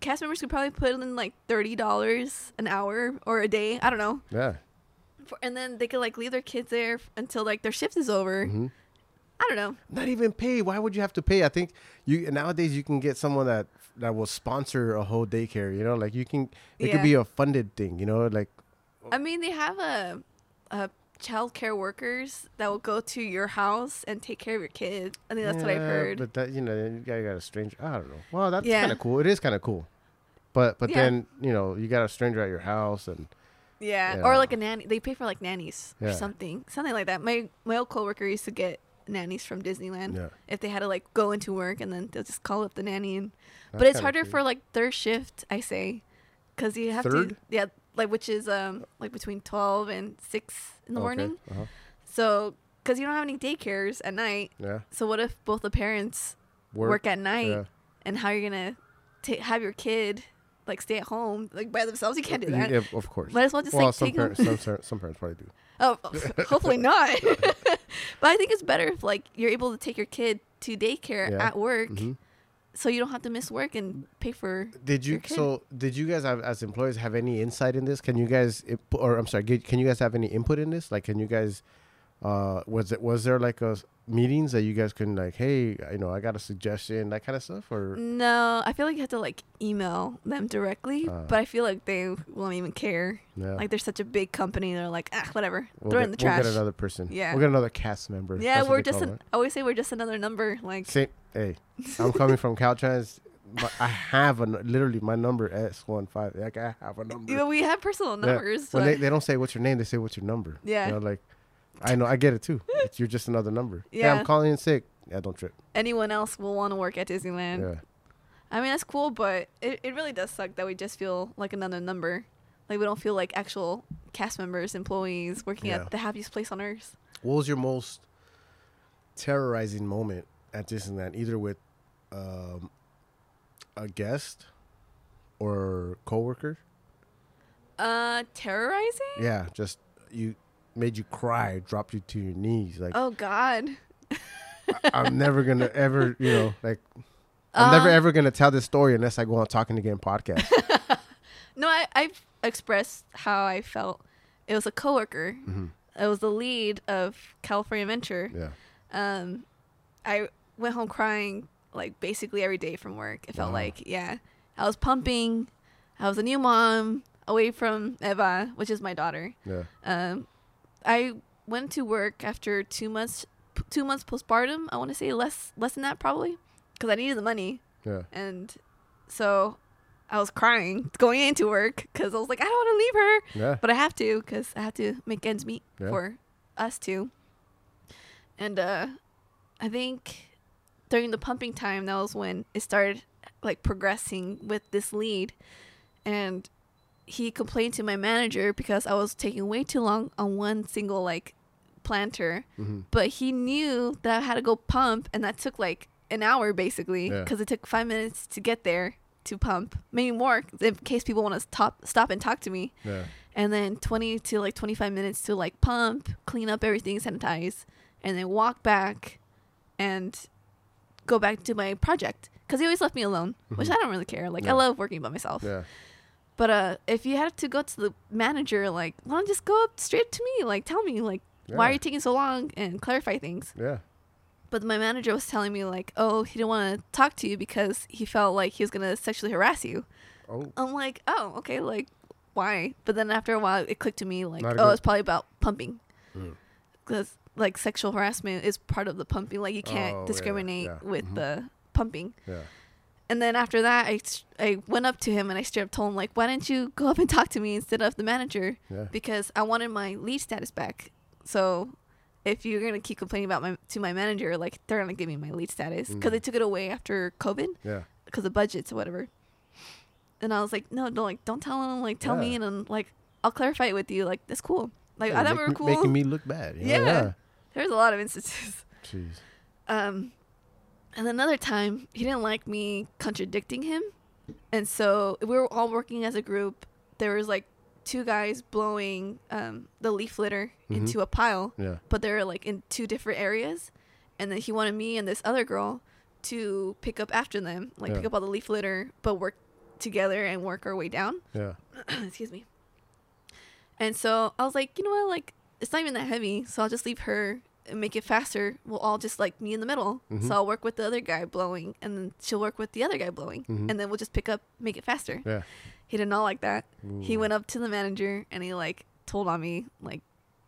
cast members could probably put in like thirty dollars an hour or a day. I don't know. Yeah. For, and then they could like leave their kids there until like their shift is over. Mhm. I don't know. not even pay. Why would you have to pay? I think you nowadays you can get someone that that will sponsor a whole daycare. You know, like you can. It could be a funded thing. You know, like I mean, they have a a child care workers that will go to your house and take care of your kid. I think that's what I've heard. But that you know, you got, you got a stranger. I don't know. Well, that's Yeah. kind of cool. It is kind of cool. But but Yeah. then you know you got a stranger at your house and Yeah. Yeah. Or like a nanny. They pay for like nannies Yeah. or something. Something like that. My my old coworker used to get nannies from Disneyland Yeah. if they had to like go into work and then they'll just call up the nanny and That's but it's harder cute. for like third shift, I say, because you have Third? to yeah, like which is um like between 12 and 6 in the Okay. morning. Uh-huh. So cuz you don't have any daycares at night. Yeah. So what if both the parents work, at night Yeah. and how you're going to have your kid like stay at home like by themselves? You can't do that. Yeah, of course. Might as well just well, like some take them. parents, some, some parents probably do. Oh, hopefully not. but I think it's better if like you're able to take your kid to daycare Yeah. at work, Mhm. So you don't have to miss work and pay for. Did you so? Did you guys have as employees have any insight in this? Can you guys, or I'm sorry, can you guys have any input in this? Like, can you guys, uh, was it was there like a meetings that you guys can like, hey, you know, I got a suggestion, that kind of stuff, or No, I feel like you have to like email them directly, Ah. but I feel like they won't even care. yeah, Like they're such a big company, they're like, ah, whatever, we'll throw it in the trash we'll get another person. Yeah. we'll get another cast member. yeah, That's we're just. An. I always say we're just another number. Like, Same. Hey, I'm coming from Caltrans. But I have a literally my number S one five. Like I have a number. we have personal Yeah. numbers. When but- they, they don't say what's your name, they say what's your number. Yeah. You know, like I know I get it too. It's, you're just another number. Yeah. Yeah. I'm calling in sick. Yeah, don't trip. anyone else will want to work at Disneyland. yeah. I mean, that's cool, but it, it really does suck that we just feel like another number. Like, we don't feel like actual cast members, employees working Yeah. at the happiest place on earth. What was your most terrorizing moment at Disneyland, either with um, a guest or coworker? Uh, terrorizing? Yeah, just you made you cry, dropped you to your knees. Like Oh, God. I'm never gonna ever, you know, like I'm never Um, ever gonna tell this story unless I go on Talking Again podcast. No, I, I've expressed how I felt. It was a coworker. Mhm. It was the lead of California Adventure. Yeah. Um, I went home crying like basically every day from work. It felt Wow. like yeah, I was pumping. I was a new mom away from Eva, which is my daughter. Yeah. Um, I went to work after two months, two months postpartum. I want to say less, less than that probably, because I needed the money, Yeah. and so I was crying going into work because I was like, I don't want to leave her, Yeah. but I have to because I have to make ends meet Yeah. for us too. And uh, I think during the pumping time, that was when it started like progressing with this lead, and he complained to my manager because I was taking way too long on one single like planter, hmm but he knew that I had to go pump, and that took like an hour basically Yeah. because it took five minutes to get there to pump, maybe more in case people want to stop stop and talk to me Yeah. and then 20 to like 25 minutes to like pump, clean up everything, sanitize, and then walk back and go back to my project because he always left me alone, which Mhm. I don't really care. Like Yeah. I love working by myself. Yeah. But uh, if you had to go to the manager, like, why don't just go up straight to me? Like, tell me, like, why are you taking so long and clarify things? Yeah. But my manager was telling me like, oh, he didn't want to talk to you because he felt like he was gonna sexually harass you. Oh. I'm like, oh, okay, like, why? But then after a while, it clicked to me like, oh, it's probably about pumping, Mm. because like sexual harassment is part of the pumping. Like you Oh, can't yeah, discriminate yeah. with Mhm. the pumping. Yeah. And then after that, I, I went up to him and I straight up told him like, why didn't you go up and talk to me instead of the manager? Yeah. Because I wanted my lead status back. So. If you're gonna keep complaining about my to my manager, like they're gonna give me my lead status because Mm. they took it away after COVID Yeah. because of budgets or whatever. And I was like, no, don't like, don't tell him. Like, tell me, Yeah. and then like, I'll clarify it with you. Like, that's cool. Like, Yeah, I thought we were cool. Making me look bad. you know? Yeah. yeah. There's a lot of instances. Jeez. Um, and another time, he didn't like me contradicting him, and so we were all working as a group. There was like two guys blowing um the leaf litter Mhm. into a pile, Yeah. but they're like in two different areas and then he wanted me and this other girl to pick up after them like pick up all the leaf litter but work together and work our way down Yeah. excuse me and so i was like you know what like it's not even that heavy so i'll just leave her and make it faster we'll all just like me in the middle Mhm. so i'll work with the other guy blowing and then she'll work with the other guy blowing Mhm. and then we'll just pick up make it faster Yeah. he did not like that he went up to the manager and he like told on me like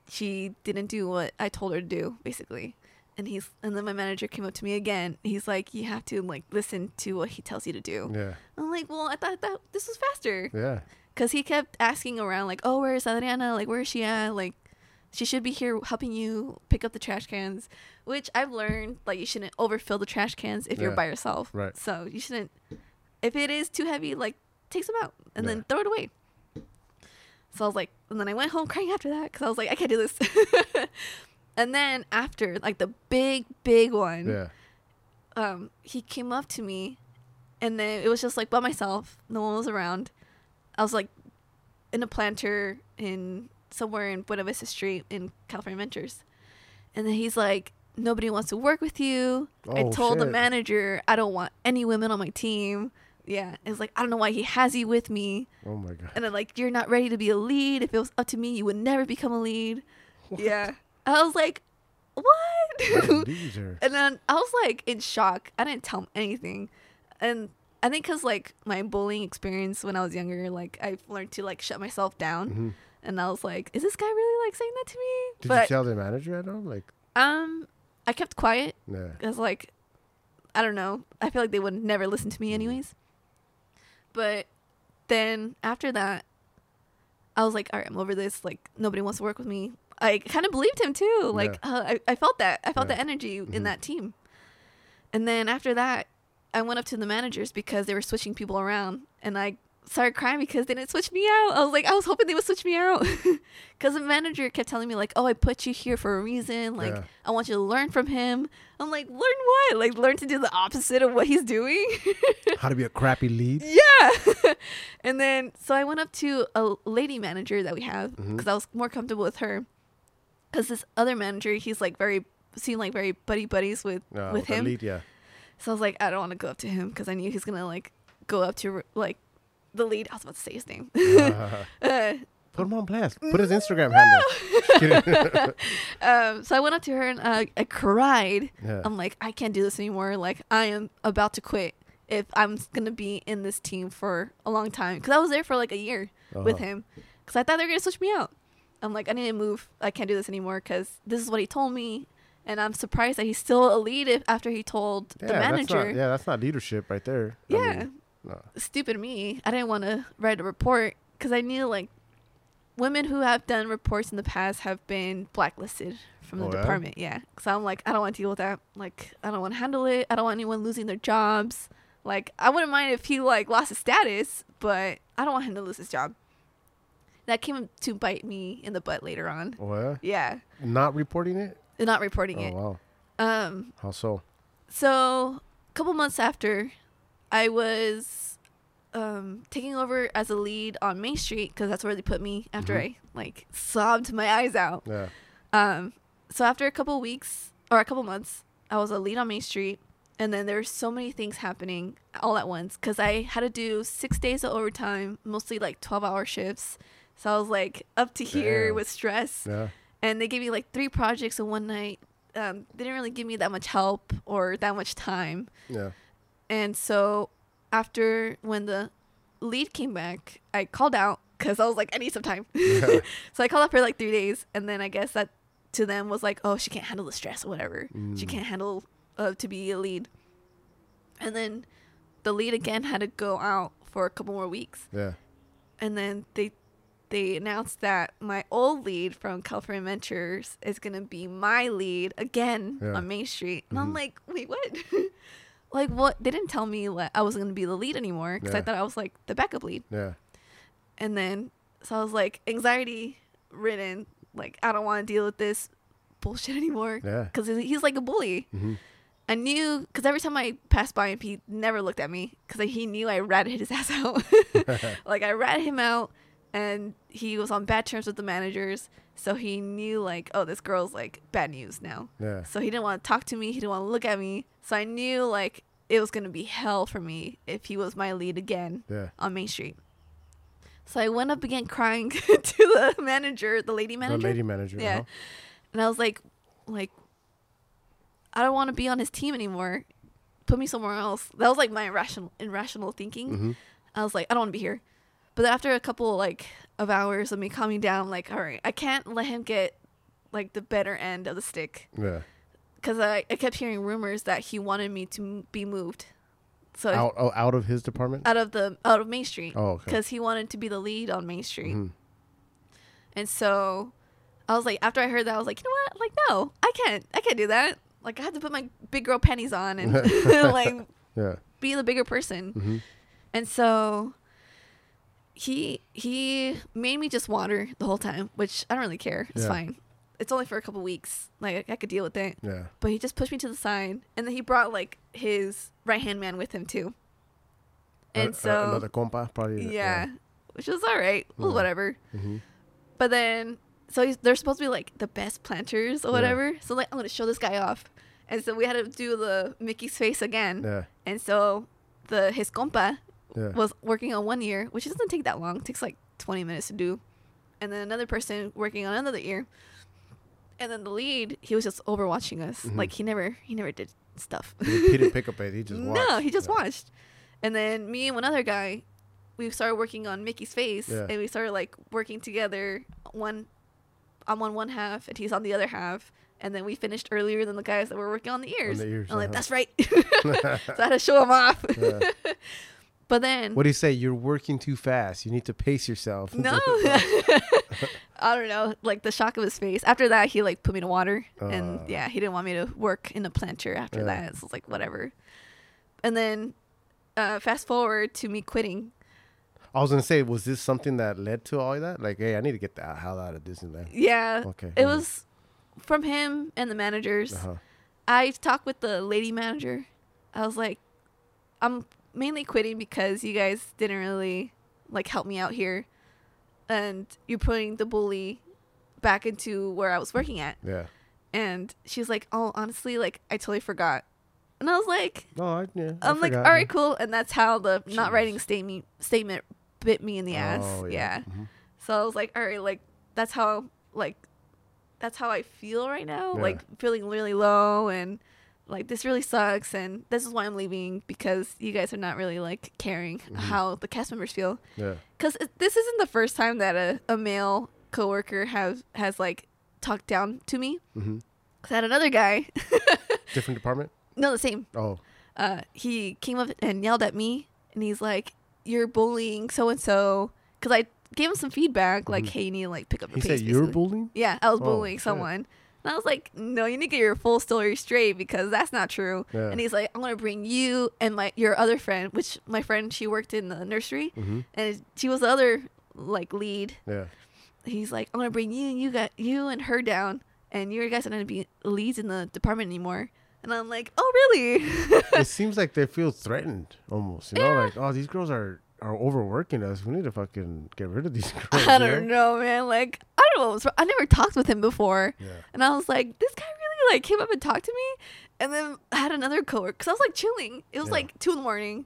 she didn't do what I told her to do basically. And he's and then my manager came up to me again. He's like, "You have to like listen to what he tells you to do." Yeah. I'm like, "Well, I thought that this was faster." Yeah. Cause he kept asking around like, "Oh, where's Adriana? Like, where is she at? Like, she should be here helping you pick up the trash cans." Which I've learned like you shouldn't overfill the trash cans if you're by yourself. Right. So you shouldn't. If it is too heavy, like take some out and Yeah. then throw it away. So I was like, and then I went home crying after that because I was like, I can't do this. and then after like the big, big one, Yeah. um, he came up to me, and then it was just like by myself. No one was around. I was like in a planter in somewhere in Buena Vista Street in California Adventures, and then he's like, "Nobody wants to work with you." I Oh, told the manager, "I don't want any women on my team." Yeah, it's like I don't know why he has you with me, Oh my god. and then like you're not ready to be a lead. If it was up to me, you would never become a lead. Yeah, I was like, "What?" And then I was like in shock. I didn't tell him anything. And I think because like my bullying experience when I was younger, like I've learned to like shut myself down. Mhm. And I was like, is this guy really like saying that to me? Did but you tell the manager at all? Like, um, I kept quiet yeah. because like, I don't know. I feel like they would never listen to me anyways. But then after that, I was like, all right, I'm over this. Like nobody wants to work with me. I kind of believed him too. Like uh, I, I felt that. I felt Yeah. the energy Mhm. in that team. And then after that, I went up to the managers because they were switching people around, and I started crying because they didn't switch me out. I was like, I was hoping they would switch me out, because the manager kept telling me like, "Oh, I put you here for a reason. Like, Yeah. I want you to learn from him." I'm like, "Learn what? Like, learn to do the opposite of what he's doing." How to be a crappy lead? yeah. and then so I went up to a lady manager that we have mm-hmm. because I was more comfortable with her. Because this other manager, he's like very seemed like very buddy buddies with No, with the him. lead, yeah. So I was like, I don't want to go up to him because I knew he's gonna like go up to like the lead. I was about to say his name. Uh, uh, put him on blast. Put his Instagram handle. Um, so I went up to her and uh, I cried. yeah. I'm like, I can't do this anymore. Like, I am about to quit if I'm gonna be in this team for a long time. Because I was there for like a year with Uh-huh. him. Because I thought they were gonna switch me out. I'm like, I need to move. I can't do this anymore because this is what he told me. And I'm surprised that he's still a lead if, after he told Yeah, the That's manager. not, yeah, that's not leadership right there. I Yeah. mean, no. stupid me. I didn't want to write a report because I knew like women who have done reports in the past have been blacklisted from the Oh, yeah? department. Yeah. So I'm like, I don't want to deal with that. Like, I don't want to handle it. I don't want anyone losing their jobs. Like, I wouldn't mind if he like lost his status, but I don't want him to lose his job. That came to bite me in the butt later on. Oh, yeah? Yeah. Not reporting it? Not reporting Oh, it. wow. Um, How so? so a couple months after, I was um, taking over as a lead on Main Street because that's where they put me after Mhm. I like sobbed my eyes out. Yeah. Um, so after a couple weeks or a couple months, I was a lead on Main Street, and then there were so many things happening all at once because I had to do six days of overtime, mostly like twelve hour shifts. So I was like up to here with stress Yeah. and they gave me like three projects in one night. Um, they didn't really give me that much help or that much time. Yeah. And so after when the lead came back, I called out because I was like, I need some time. so I called out for like three days, and then I guess that to them was like, oh, she can't handle the stress or whatever. She Mm. can't handle uh, to be a lead. And then the lead again had to go out for a couple more weeks Yeah. and then they they announced that my old lead from California Adventures is gonna be my lead again Yeah. on Main Street, and I'm Mhm. like, wait, what? like, what? They didn't tell me like I wasn't gonna be the lead anymore because I thought I was like the backup lead, Yeah. and then so I was like anxiety ridden, like I don't want to deal with this bullshit anymore Yeah. because he's like a bully. hmm I knew because every time I passed by him, he never looked at me because he knew I ratted his ass out. like I ratted him out, and he was on bad terms with the managers, so he knew like, oh, this girl's like bad news now. Yeah. So he didn't want to talk to me. He didn't want to look at me. So I knew like it was gonna be hell for me if he was my lead again Yeah. on Main Street. So I went up again crying to the manager, the lady manager. The lady manager. Yeah. uh-huh. And I was like, like, I don't want to be on his team anymore. Put me somewhere else. That was like my irrational, irrational thinking. Mhm. I was like, I don't want to be here. But after a couple like of hours of me calming down, like, all right, I can't let him get like the better end of the stick Yeah. because I, I kept hearing rumors that he wanted me to m- be moved. So Out oh, out of his department. out of the out of Main Street Oh, okay. because he wanted to be the lead on Main Street. Mhm. And so I was like, after I heard that, I was like, you know what? Like, no, I can't. I can't do that. Like, I had to put my big girl panties on and like Yeah. be the bigger person. hmm And so he he made me just water the whole time, which I don't really care. It's Yeah. fine. It's only for a couple weeks. Like I could deal with it. Yeah. But he just pushed me to the side, and then he brought like his right hand man with him too. And Uh, so uh, another compa probably. yeah, which was all right. Well, Yeah. whatever. hmm But then, so he's, they're supposed to be like the best planters or Yeah. whatever. So like, I'm gonna show this guy off, and so we had to do the Mickey's face again. Yeah. And so the his compa Yeah. was working on one ear, which doesn't take that long. It takes like 20 minutes to do. And then another person working on another ear. And then the lead, he was just overwatching us. Mhm. Like he never he never did stuff. he didn't pick up it. He just watched. no, he just yeah. watched. And then me and one other guy, we started working on Mickey's face Yeah. and we started like working together one I'm on one half and he's on the other half. And then we finished earlier than the guys that were working on the ears. the ears, I'm like, uh-huh. that's right. so I had to show him off. Yeah. But then What do you say? You're working too fast. You need to pace yourself. No. I don't know. Like the shock of his face. After that, he like put me to water, and Uh. yeah, he didn't want me to work in the planter after Yeah. that. So it's like whatever. And then, uh, fast forward to me quitting. I was gonna say, was this something that led to all that? Like, hey, I need to get the hell out of Disneyland. Yeah, Okay. it was from him and the managers. Uh-huh. I talked with the lady manager. I was like, I'm mainly quitting because you guys didn't really like help me out here, and you're putting the bully back into where I was working at. Yeah. And she's like, "Oh, honestly, like I totally forgot." And I was like, No, I, yeah. I "I'm like, forgot, all yeah. right, cool." And that's how the not writing statement statement bit me in the ass. Oh, yeah. Mhm. So I was like, "All right, like that's how like that's how I feel right now. Yeah. Like feeling really low and like this really sucks and this is why I'm leaving because you guys are not really like caring Mm-hmm. how the cast members feel." Yeah. Cuz this isn't the first time that a, a male coworker has has like talked down to me. hmm Cause I had another guy, Different department. no, the same. Oh. Uh, he came up and yelled at me, and he's like, "You're bullying so and so." Cause I gave him some feedback, like, Mhm. "Hey, you need to like pick up He your pace." said you're basically. bullying. Yeah, I was Oh, bullying shit. someone, and I was like, "No, you need to get your full story straight because that's not true." Yeah. And he's like, "I'm gonna bring you and my your other friend, which my friend she worked in the nursery, hmm and she was the other like lead." Yeah. He's like, "I'm gonna bring you and you got you and her down, and you guys are gonna be leads in the department anymore." And I'm like, "Oh, really?" it seems like they feel threatened almost. You know, Yeah. like oh, these girls are are overworking us. We need to fucking get rid of these girls. I don't know, man. Like, I don't know what was wrong. I never talked with him before. Yeah. And I was like, this guy really like came up and talked to me. And then I had another coworker because I was like chilling. It was Yeah. like two in the morning.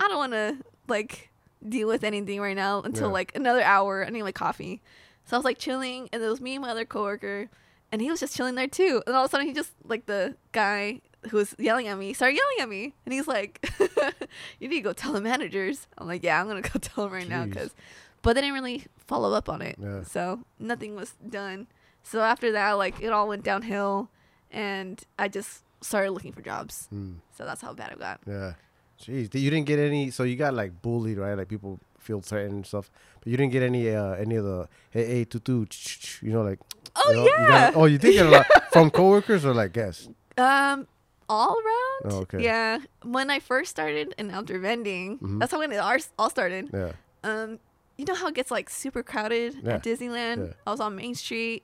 I don't want to like deal with anything right now until Yeah. like another hour. I need like coffee. So I was like chilling, and it was me and my other coworker, and he was just chilling there too. And all of a sudden, he just like the guy who was yelling at me started yelling at me, and he's like, "You need to go tell the managers." I'm like, "Yeah, I'm gonna go tell them right now," because, but they didn't really follow up on it, Yeah. so nothing was done. So after that, like it all went downhill, and I just started looking for jobs. Mm, So that's how bad it got. yeah. Jeez, you didn't get any. So you got like bullied, right? Like people feel threatened and stuff. But you didn't get any uh any of the hey hey ch- ch, you know like Oh you know, you yeah. got- oh you did get a lot from coworkers or like guests. Um, all around. Oh, okay. Yeah. When I first started in outdoor vending, Mhm. that's how when it all started. Yeah. Um, you know how it gets like super crowded Yeah. at Disneyland. Yeah. I was on Main Street,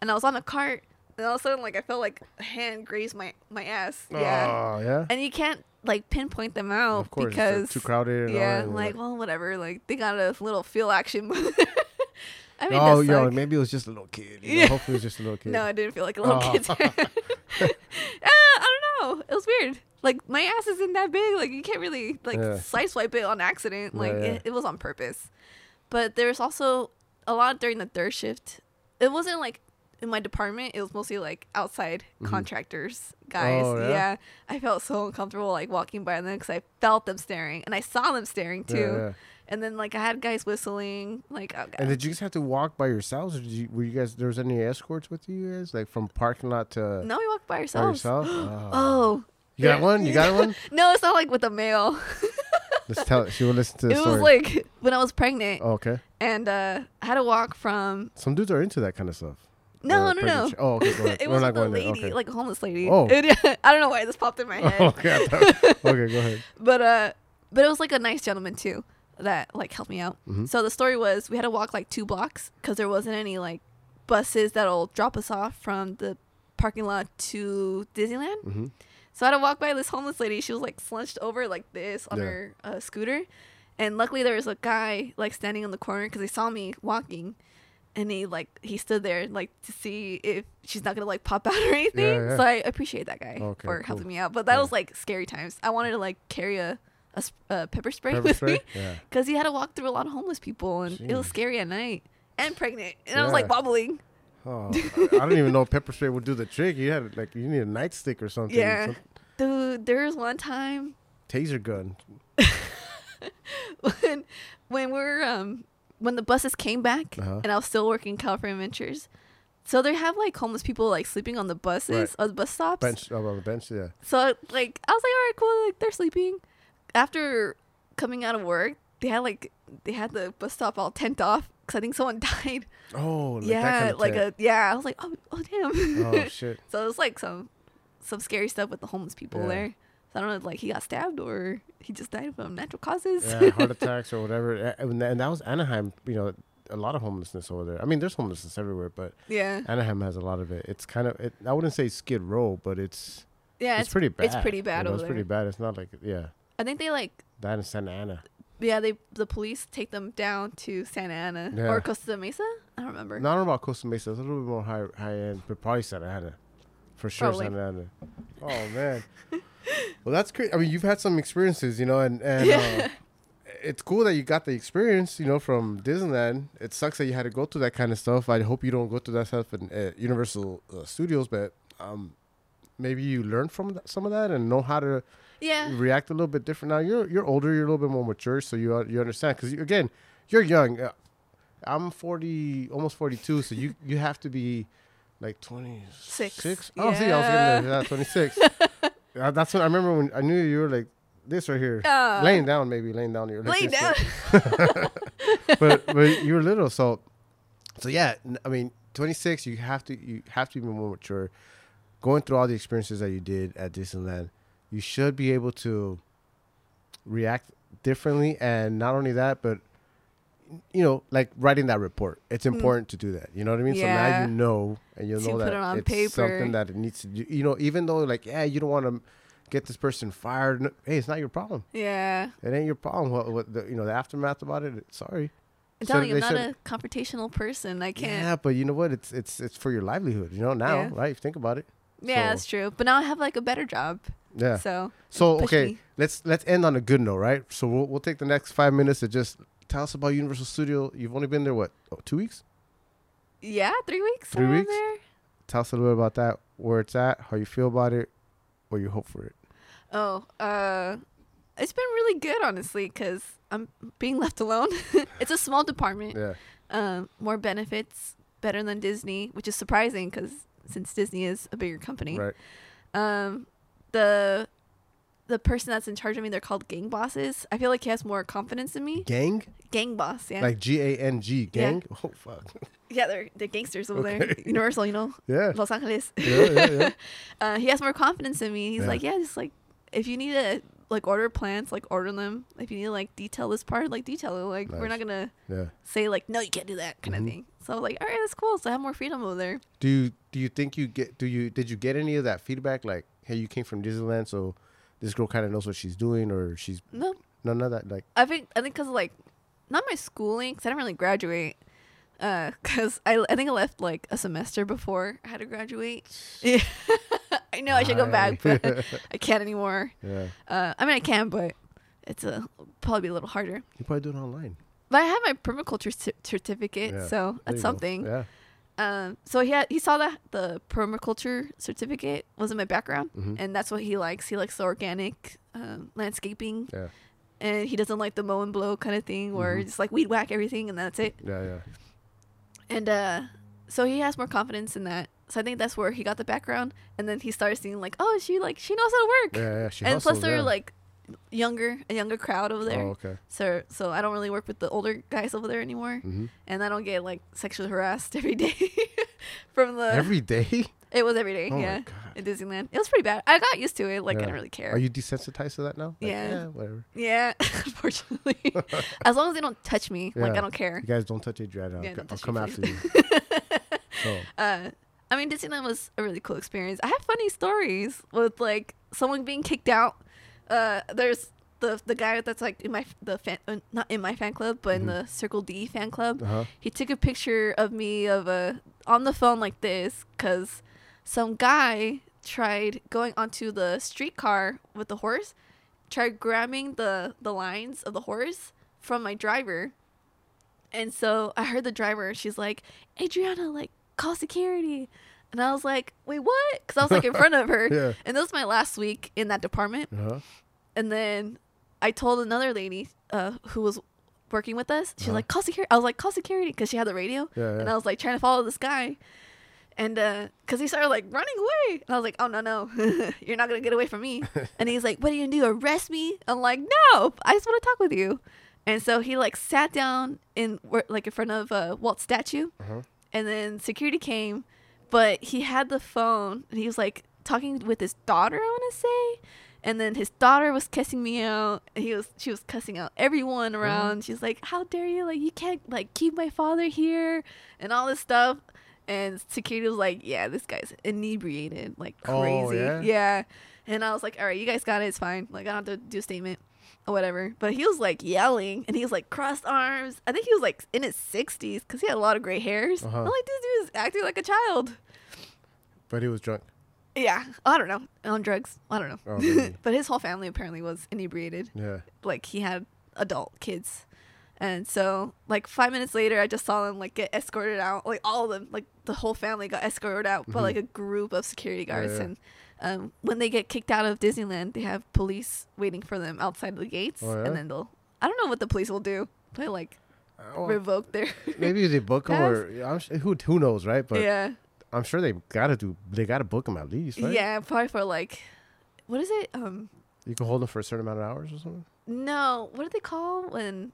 and I was on a cart, and all of a sudden, like I felt like a hand grazed my my ass. Yeah. Oh yeah. And you can't like pinpoint them out Of course, it's, because too crowded. Yeah, that, like well, whatever. Like they got a little feel action. I mean, oh, yo, like, maybe it was just a little kid. You know? Yeah. Hopefully, it was just a little kid. No, I didn't feel like a little Oh. kid. uh, I don't know. It was weird. Like my ass isn't that big. Like you can't really like Yeah. side swipe it on accident. Like yeah. It, it was on purpose. But there was also a lot during the third shift. It wasn't like in my department. It was mostly like outside contractors, guys. Mm-hmm. Oh, yeah? yeah? I felt so uncomfortable like walking by them because I felt them staring and I saw them staring Yeah, too. And then like I had guys whistling. Like oh god. And did you guys have to walk by yourselves, or did you? Were you guys? There was any escorts with you guys, like from parking lot to no, we walked by by ourselves. yourself? Oh. Oh, you got one? You got one? No, it's not like with a male. Let's tell. She will listen to the it the was like when I was pregnant, oh, okay. and uh, I had to walk from. Some dudes are into that kind of stuff. No, no, no. pregnancy- Oh, okay. Go ahead. it We're was not with a lady, Okay. like a homeless lady. Oh. It- I don't know why this popped in my head. Oh, okay. Okay. Go ahead. but uh but it was like a nice gentleman too that like helped me out. Mhm. so the story was we had to walk like two blocks because there wasn't any like buses that'll drop us off from the parking lot to disneyland. Hmm so i had to walk by this homeless lady. She was like slunched over like this on Yeah. her uh, scooter. And luckily there was a guy like standing on the corner because he saw me walking. And he like he stood there like to see if she's not gonna like pop out or anything. Yeah, yeah. so i appreciate that guy Okay, for cool. helping me out. But that was like scary times. I wanted to like carry a a, sp- a pepper spray Pepper with spray? me Yeah. because he had to walk through a lot of homeless people and it was scary at night and pregnant and I was like wobbling. Oh, I don't even know if pepper spray would do the trick. You had like you need a nightstick or something. Yeah. Dude, there was one time taser gun. when when we were um when the buses came back Uh-huh. and I was still working California Adventures. So they have like homeless people like sleeping on the buses Right. or the bus stops. Bench oh, on the bench. Yeah. So like I was like, all right, cool. Like they're sleeping. After coming out of work, they had like they had the bus stop all tent off because I think someone died. Oh, like yeah, that kind of like tent. a yeah. I was like, oh, oh damn. Oh shit. so it was like some some scary stuff with the homeless people Yeah. there. So I don't know, if, like he got stabbed or he just died from natural causes. Yeah, heart attacks or whatever. And that was Anaheim. You know, a lot of homelessness over there. I mean, there's homelessness everywhere, but yeah, Anaheim has a lot of it. It's kind of. It, I wouldn't say Skid Row, but it's yeah. it's, pretty bad. It's pretty you bad know, over It's pretty bad. It's not like yeah, I think they like that in Santa Ana. yeah they the police take them down to Santa Ana Yeah. or Costa Mesa. I don't remember. No, I don't about Costa Mesa. It's a little bit more high high end, but probably Santa Ana, for sure. Probably. Santa Ana. Oh man. well, that's great. I mean, you've had some experiences, you know, and and Yeah. uh, it's cool that you got the experience, you know, from Disneyland. It sucks that you had to go through that kind of stuff. I hope you don't go through that stuff in uh, Universal uh, Studios, but um, maybe you learned from that, some of that and know how to yeah, react a little bit different. Now you're you're older, you're a little bit more mature, so you uh, you understand because you, again, you're young. Uh, I'm 40, almost 42, so you you have to be like 26. Six. Oh, see, I was getting there. Yeah, 26. Uh, that's when I remember when I knew you were like this right here, Ah. laying down, maybe laying down. You're like lay down. but- but but you were little, so so yeah. I mean, 26. You have to you have to be more mature. Going through all the experiences that you did at Disneyland, you should be able to react differently, and not only that, but you know, like writing that report. It's important to do that. You know what I mean? So now Mm. You know, and you'll To know that it on it's paper. something that it needs to do. You know, even though like, yeah, you don't want to get this person fired. no- Hey, it's not your problem. yeah, It ain't your problem. What, what the, you know, the aftermath about it. Sorry. I'm So telling you, I'm not a confrontational person. I can't. Yeah, but you know what? It's it's it's for your livelihood. You know now, Yeah. right? Think about it. Yeah, So- that's true. But now I have like a better job. Yeah. So So okay, me. let's let's end on a good note, right? So we'll we'll take the next five minutes to just tell us about Universal Studio. You've only been there what? Oh, two weeks? yeah, three weeks. Three weeks? There. Tell us a little bit about that. Where it's at, how you feel about it, what you hope for it. Oh, uh, it's been really good, honestly, because I'm being left alone. it's a small department. Yeah. Um, more benefits, better than Disney, which is surprising because since Disney is a bigger company. Right. Um, the the person that's in charge of me, they're called gang bosses. I feel like he has more confidence in me. Gang? Gang boss, yeah, Like G A N G. Yeah. Gang? Oh fuck. yeah, they're they're gangsters over there. Universal, you know, yeah. Los Angeles. Yeah, yeah, yeah. uh, he has more confidence in me. He's Yeah. like, yeah, just like if you need to like order plants, like order them. If you need to like detail this part, like detail it. Like we're not gonna Yeah. say like no, you can't do that kind Mhm. of thing. So I was like, all right, that's cool. So I have more freedom over there. Do you do you think you get do you did you get any of that feedback like hey you came from Disneyland so this girl kind of knows what she's doing or she's No, none of that like I think I think because like not my schooling, because I didn't really graduate. Because I I think I left like a semester before I had to graduate. Yeah. I know I should go back, but I can't anymore. yeah Uh, I mean I can, but it's a probably be a little harder. you probably do it online But I have my permaculture cer- certificate, Yeah, so that's you go. something. yeah Um, so he had he saw that the permaculture certificate was in my background, Mhm. and that's what he likes. He likes the organic um, landscaping, yeah and he doesn't like the mow and blow kind of thing where Mhm. it's like weed whack everything and that's it. yeah yeah And uh, so he has more confidence in that. So I think that's where he got the background, and then he started seeing like, oh, she like she knows how to work. Yeah, yeah. She and plus they're yeah. like younger, a younger crowd over there. Oh, okay. So so I don't really work with the older guys over there anymore, hmm and I don't get like sexually harassed every day from the. Every day. it was every day, Oh yeah, at Disneyland. It was pretty bad. I got used to it. Like I Yeah. didn't really care. Are you desensitized to that now? Like, Yeah. whatever. yeah, unfortunately, as long as they don't touch me, like I don't care. You guys don't touch. I'll, Yeah, I'll don't touch come after you. so, uh I mean Disneyland was a really cool experience. I have funny stories with like someone being kicked out. Uh there's the the guy that's like in my the fan uh, not in my fan club but in Mhm. the Circle D fan club. uh-huh. He took a picture of me of a on the phone like this cuz some guy tried going onto the streetcar with the horse, tried grabbing the the lines of the horse from my driver. And so I heard the driver, she's like, Adriana, like, call security. And I was like, wait, what? Because I was like in front of her. Yeah. And this was my last week in that department. Uh-huh. And then I told another lady uh, who was working with us, she's Uh-huh. like, call security. I was like, call security because she had the radio. Yeah, And. I was like trying to follow this guy. And because he started like running away. And I was like, oh, no, no. You're not going to get away from me. and he's like, what are you going to do? Arrest me? I'm like, no, I just want to talk with you. And so he like sat down in like in front of uh, Walt's statue. Uh-huh. And then security came, but he had the phone and he was like talking with his daughter, I want to say. And then his daughter was cussing me out. He was she was cussing out everyone around. She's like, "How dare you? Like you can't like keep my father here and all this stuff." And security was like, "Yeah, this guy's inebriated, like Oh, crazy." yeah? yeah. And I was like, "All right, you guys got it. It's fine. Like I don't have to do a statement." Or whatever. But he was like yelling and he was like crossed arms. I think he was like in his 60s because he had a lot of gray hairs. Uh-huh. I'm like, this dude is acting like a child. But he was drunk. Yeah, I don't know. On drugs. I don't know. Oh, but his whole family apparently was inebriated. Yeah. Like he had adult kids. And so, like five minutes later, I just saw them like get escorted out. Like all of them, like the whole family got escorted out by Mhm. like a group of security Yeah, guards. yeah. And um, when they get kicked out of Disneyland, they have police waiting for them outside the gates. Oh, yeah? And then they'll, I don't know what the police will do. They like Oh, revoke their. maybe they book him, or I'm sh- who who knows, right? But yeah. I'm sure they gotta do. They gotta book him at least, right? Yeah, probably for like, what is it? Um, You can hold him for a certain amount of hours or something. no, what do they call when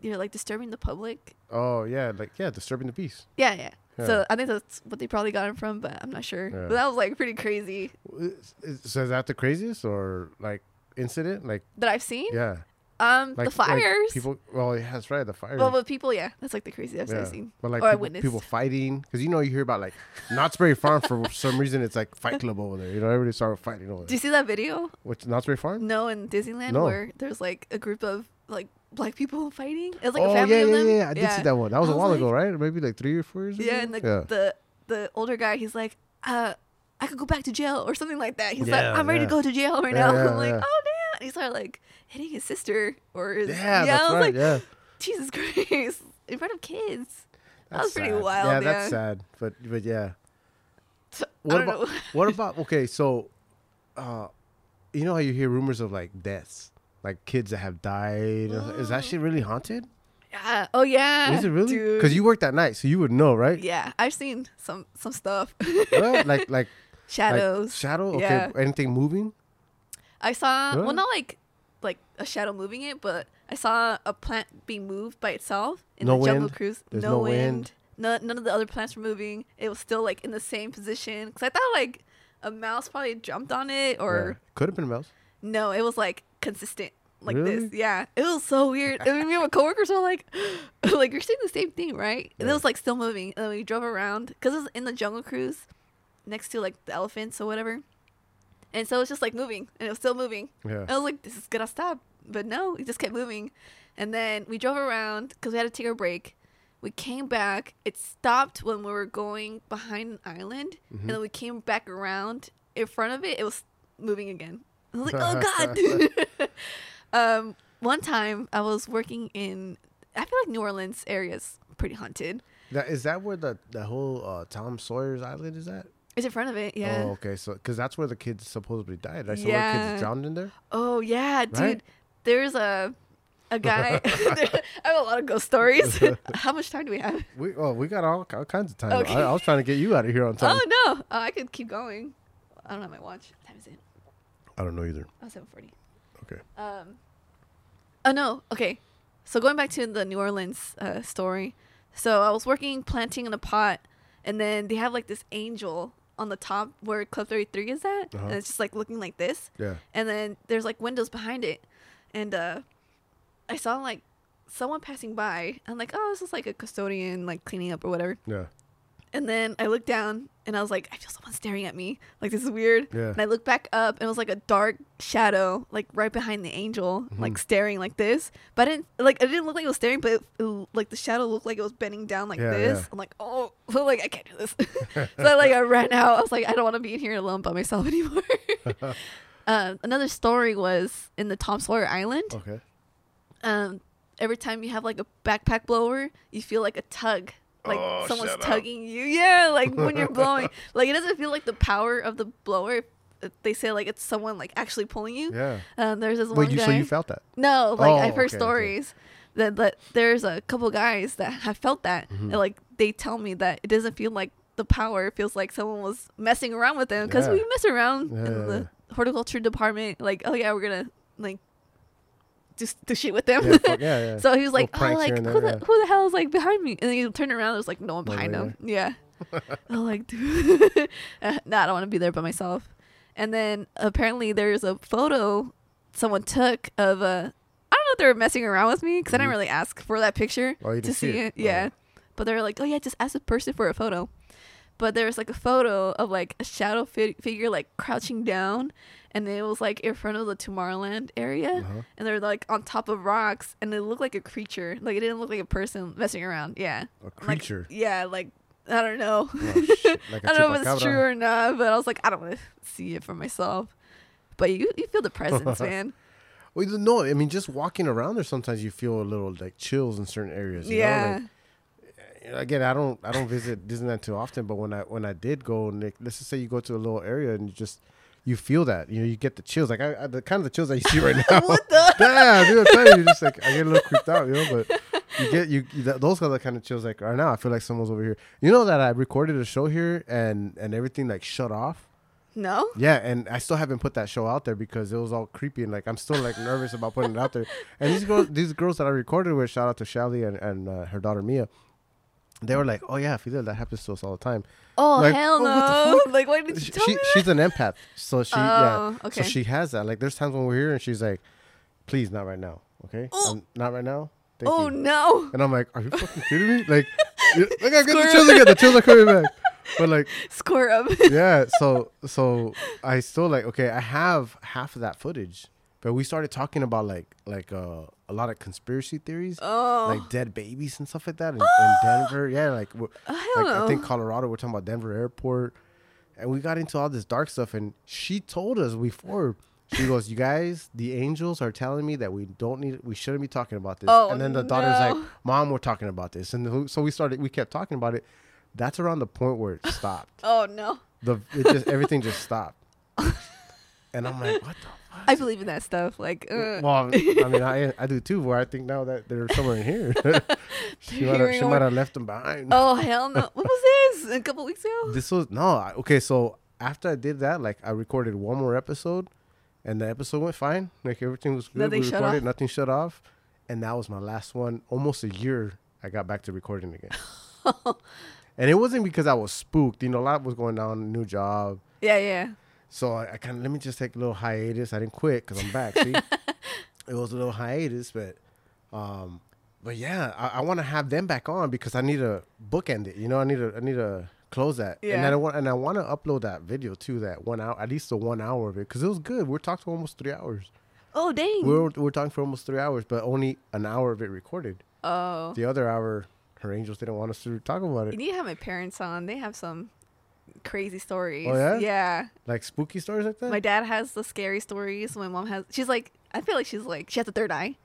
you're like disturbing the public? Oh yeah, like yeah, disturbing the peace. Yeah, yeah. Yeah. So I think that's what they probably got him from, but I'm not sure. Yeah. But that was like pretty crazy So is that the craziest or like incident? Like that I've seen. yeah, Um, like the fires. Like people. Well, yeah, that's right. The fires. well, but people, yeah, that's like the craziest yeah. I've seen. But like or I people, witnessed. people fighting because you know you hear about like Knott's Berry Farm for some reason it's like Fight Club over there. You know everybody started fighting over Do you see that video? Which Knott's Berry Farm? No, in Disneyland No. where there's like a group of like black people fighting. It was like oh a family yeah, of yeah, them. yeah. I did see that one. That was I a was while like- ago, right? Maybe like three or four years. Yeah, ago? and the yeah. the the older guy, he's like, uh, I could go back to jail or something like that. He's Yeah, like, I'm ready yeah. to go to jail right Yeah, now. yeah, I'm like, yeah. oh damn! And he started like hitting his sister or his yeah, I that's was right. like, yeah, Jesus Christ, in front of kids. That was That's pretty wild, Yeah, yeah. that's sad. But but yeah. So, What about what about okay? So, uh, you know how you hear rumors of like deaths, like kids that have died. Is that shit really haunted? yeah. Oh yeah. Is it really? Because you worked that night, so you would know, right? Yeah, I've seen some some stuff. What? like like Shadows. Like shadow. Okay. Yeah. Anything moving? I saw well not like like a shadow moving it, but I saw a plant being moved by itself in No the Jungle wind? Cruise. There's no, no wind. wind? No, none of the other plants were moving. It was still like in the same position. Cause I thought like a mouse probably jumped on it, or could have been a mouse. no, it was like consistent like Really? this. Yeah, it was so weird. I mean, me and my coworkers were like, like you're seeing the same thing, right? And it was like still moving. And then we drove around because it was in the Jungle Cruise, next to like the elephants or whatever. And so it was just like moving, and it was still moving. Yeah. I was like, this is gonna stop, but no, it just kept moving. And then we drove around because we had to take a break. We came back. It stopped when we were going behind an island, Mm-hmm. and then we came back around in front of it. It was moving again. I was like, oh god. um, one time I was working in, I feel like New Orleans area's pretty haunted. That is that where the the whole uh, Tom Sawyer's Island is at? It's in front of it, yeah. Oh, Oh, okay. So because that's where the kids supposedly died. I saw Yeah. kids drowned in there. Oh yeah, dude. Right? There's a a guy. I have a lot of ghost stories. How much time do we have? We oh we got all, all kinds of time. Okay. I, I was trying to get you out of here on time. Oh no, oh, I could keep going. I don't have my watch. What time is it? I don't know either. Oh, 740. Okay. Um. Oh no. Okay. So going back to the New Orleans uh, story. So I was working planting in a pot, and then they have like this angel on the top where Club Thirty Three is at, Uh-huh. and it's just like looking like this. Yeah. And then there's like windows behind it, and uh, I saw like someone passing by. I'm like, oh, this is like a custodian like cleaning up or whatever. Yeah. And then I looked down and I was like, I feel someone staring at me. Like this is weird. Yeah. And I looked back up and it was like a dark shadow, like right behind the angel, Mm-hmm. like staring like this. But I didn't like it didn't look like it was staring, but it, it- like the shadow looked like it was bending down like Yeah, this. yeah. I'm like, oh, like I can't do this. so like I ran out. I was like, I don't want to be in here alone by myself anymore. uh, another story was in the Tom Sawyer Island Okay. um, every time you have like a backpack blower, you feel like a tug, like Oh, someone's tugging you. Yeah, like when you're blowing, like it doesn't feel like the power of the blower. They say like it's someone like actually pulling you. Yeah. Um, there's this one Wait, you guy. so you felt that? no, like Oh, I've heard okay, okay. stories that that there's a couple guys that have felt that, Mm-hmm. and like they tell me that it doesn't feel like the power. It feels like someone was messing around with them because Yeah. we mess around Yeah, in the horticulture department. Like, oh yeah, we're gonna like just do shit with them. Yeah. fuck- yeah. yeah. So he was like, Little "Oh, like who there, the who the hell is like behind me?" And then he turned around. There was like no one behind him. Yeah. I'm like, dude, Uh, nah, I don't want to be there by myself. And then apparently there's a photo someone took of a. I don't know if they were messing around with me because I didn't Mhm. really ask for that picture Oh, to see see it? it. Yeah, Oh. but they were like, "Oh yeah, just ask the person for a photo." But there was like a photo of like a shadow fi- figure like crouching down, and it was like in front of the Tomorrowland area Uh-huh. and they're like on top of rocks and it looked like a creature like it didn't look like a person messing around yeah A Like, creature. yeah like i don't know Oh, shit. Like i don't know if it's true or not but i was like i don't want to see it for myself but you you feel the presence man Well, you- no, I mean just walking around there. Sometimes you feel a little like chills in certain areas. You yeah Know? Like, again, I don't I don't visit Disneyland too often, but when I when I did go, Nick, let's just say you go to a little area and you just you feel that you know you get the chills like I, I the kind of the chills that you see right now. what the yeah, dude, I'm telling you, just like I get a little creeped out, you know. But you get you, those are the kind of chills like right now. I feel like someone's over here. You know that I recorded a show here and and everything like shut off. no Yeah, and I still haven't put that show out there because it was all creepy and like I'm still like nervous about putting it out there. And these girls, these girls that I recorded with, shout out to Shelly and, and uh, her daughter Mia. They were like, "Oh yeah, Fidel, that happens to us all the time." oh Like, hell oh, no the like why did you She, tell me that? she's an empath, so she yeah, Oh, okay. so she has that. Like, there's times when we're here and she's like, "Please, not right now, okay? Oh. Um, not right now." Thank oh you. no And I'm like, "Are you fucking kidding me?" Like, like I get the chills again. The chills are coming back. But like, square up yeah so so i still like okay i have half of that footage but we started talking about like like uh a lot of conspiracy theories oh. like dead babies and stuff like that in, in denver. Yeah like, Oh, like i think colorado we're talking about denver airport. And we got into all this dark stuff and she told us before she goes you guys the angels are telling me that we don't need we shouldn't be talking about this. Oh, and then the daughter's like mom we're talking about this. And so we started we kept talking about it. That's around the point where it stopped. Oh no. The it just everything just stopped, and I'm like, what the? I believe in that stuff like uh, Well, I mean, I I do too. Where I think now that they're somewhere in here, she might have she might have left them behind. oh hell no what was this a couple weeks ago This was no okay. So after I did that, like I recorded one more episode, and the episode went fine. Like everything was good. Nothing we shut recorded, off? nothing shut off, and that was my last one. Almost a year, I got back to recording again. and it wasn't because I was spooked. You know, a lot was going on, new job. yeah yeah So I, I kind of let me just take a little hiatus. I didn't quit because I'm back. See, it was a little hiatus, but um, but yeah, I, I want to have them back on because I need to bookend it. You know, I need to I need to close that, and Yeah. then I want and I want to upload that video too. That one hour, at least the one hour of it, because it was good. We're talking for almost three hours. oh dang We We're we're talking for almost three hours, but only an hour of it recorded. oh The other hour, her angels didn't want us to talk about it. You need to have my parents on. They have some crazy stories. Oh, yeah? Yeah. like spooky stories like that. My dad has the scary stories. My mom has. She's like. I feel like she's like she has a third eye.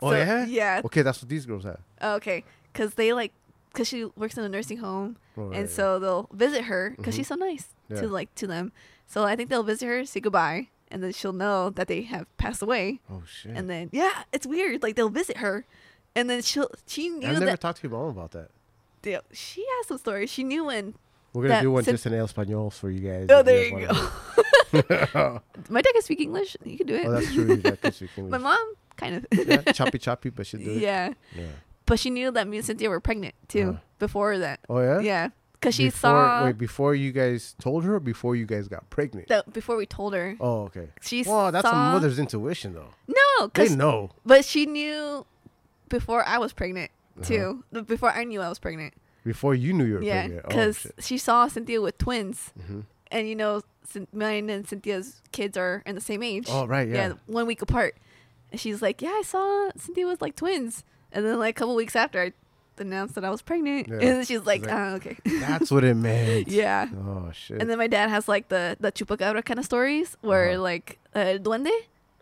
oh yeah, Yeah. Okay, that's what these girls have. Oh, okay. Because they like. Because she works in a nursing home, Oh, right, and yeah. so they'll visit her because Mhm. she's so nice Yeah. to like to them. So I think they'll visit her, say goodbye, and then she'll know that they have passed away. Oh shit. And then yeah, it's weird. Like they'll visit her, and then she'll she knew I've never that talked to your mom about that. yeah, she has some stories. She knew when We're gonna That do one sin- just in El Español for you guys. Oh, there guys you wanna do it. my dad can speak English. You can do it. oh, that's true. That could speak my mom kind of. yeah, choppy choppy, but she do it. yeah, Yeah. but she knew that me and Cynthia were pregnant too Uh-huh. before that. Oh yeah. Yeah, because she before, saw Wait, before you guys told her, or before you guys got pregnant. that before we told her. Oh, okay. She Well, that's saw, a mother's intuition, though. No, They 'cause- know. but she knew before I was pregnant Uh-huh. too. Before I knew I was pregnant. Before you knew you were Yeah, pregnant. Oh, because shit. she saw Cynthia with twins, Mhm. and you know, Cyn- mine and Cynthia's kids are in the same age. Oh, right, yeah. one week apart. And she's like, "Yeah, I saw Cynthia was like twins." And then like a couple weeks after, I announced that I was pregnant, Yeah. and then she's like, like, "Ah, okay." That's what it meant. yeah. Oh shit. And then my dad has like the the chupacabra kind of stories where Uh-huh. like uh, duende,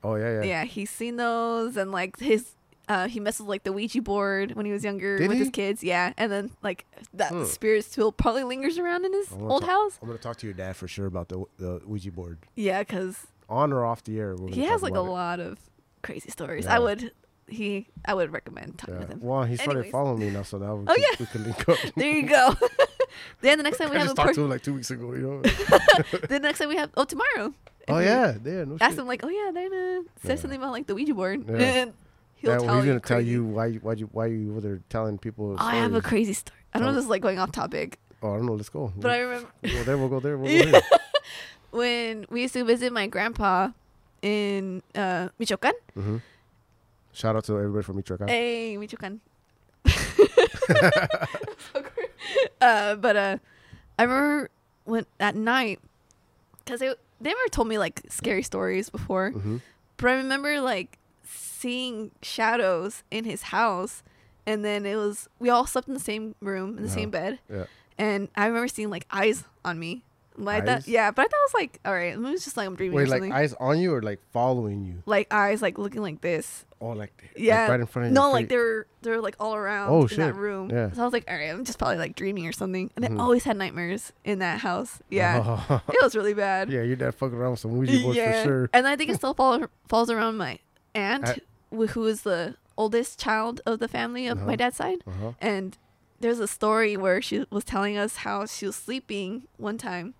oh yeah, yeah. yeah. he's seen those and like his uh he messes with like the Ouija board when he was younger Did with his kids, yeah. And then like that Hmm. spirit still probably lingers around in his old talk- house. I'm gonna talk to your dad for sure about the the Ouija board, Yeah, because on or off the air. we're he has like a about it. lot of crazy stories. Yeah. I would he I would recommend talking Yeah. with him. Well, he started Anyways. following me now, so now we, Oh, yeah. we can link up. There you go. then the next time we I have just a talked to him like two weeks ago. You know. the next time we have oh tomorrow. oh yeah, yeah. No Ask shit. him like, oh yeah, then uh, said Yeah. something about like the Ouija board. Yeah. He'll yeah, tell well, he's gonna tell you why you why you why you were there telling people. Oh, I have a crazy story. I don't know if this is like going off topic, Oh, I don't know. Let's go. but I remember Well, there we'll go there. We'll go there. when we used to visit my grandpa in uh, Michoacan. hmm Shout out to everybody from Michoacan. Hey, Michoacan. Uh, but uh, I remember when at night, because they they never told me like scary stories before, hmm but I remember like seeing shadows in his house, and then it was we all slept in the same room in the Uh-huh. same bed, Yeah. and I remember seeing like eyes on me. Like that, yeah, but I thought it was like, all right, it was just like I'm dreaming Wait, or like something. eyes on you or like following you? like eyes like looking like this. Oh, like like Yeah. right in front of No, like they're they're like all around Oh, in shit. that room. Yeah. So I was like, all right, I'm just probably like dreaming or something. And Mhm. I always had nightmares in that house. Yeah. Oh. It was really bad. yeah, your dad fucking around with some Ouija boards for sure. And I think it still follow, falls around my aunt, wh- who is the oldest child of the family of my Uh-huh. dad's side. Uh-huh. And there's a story where she was telling us how she was sleeping one time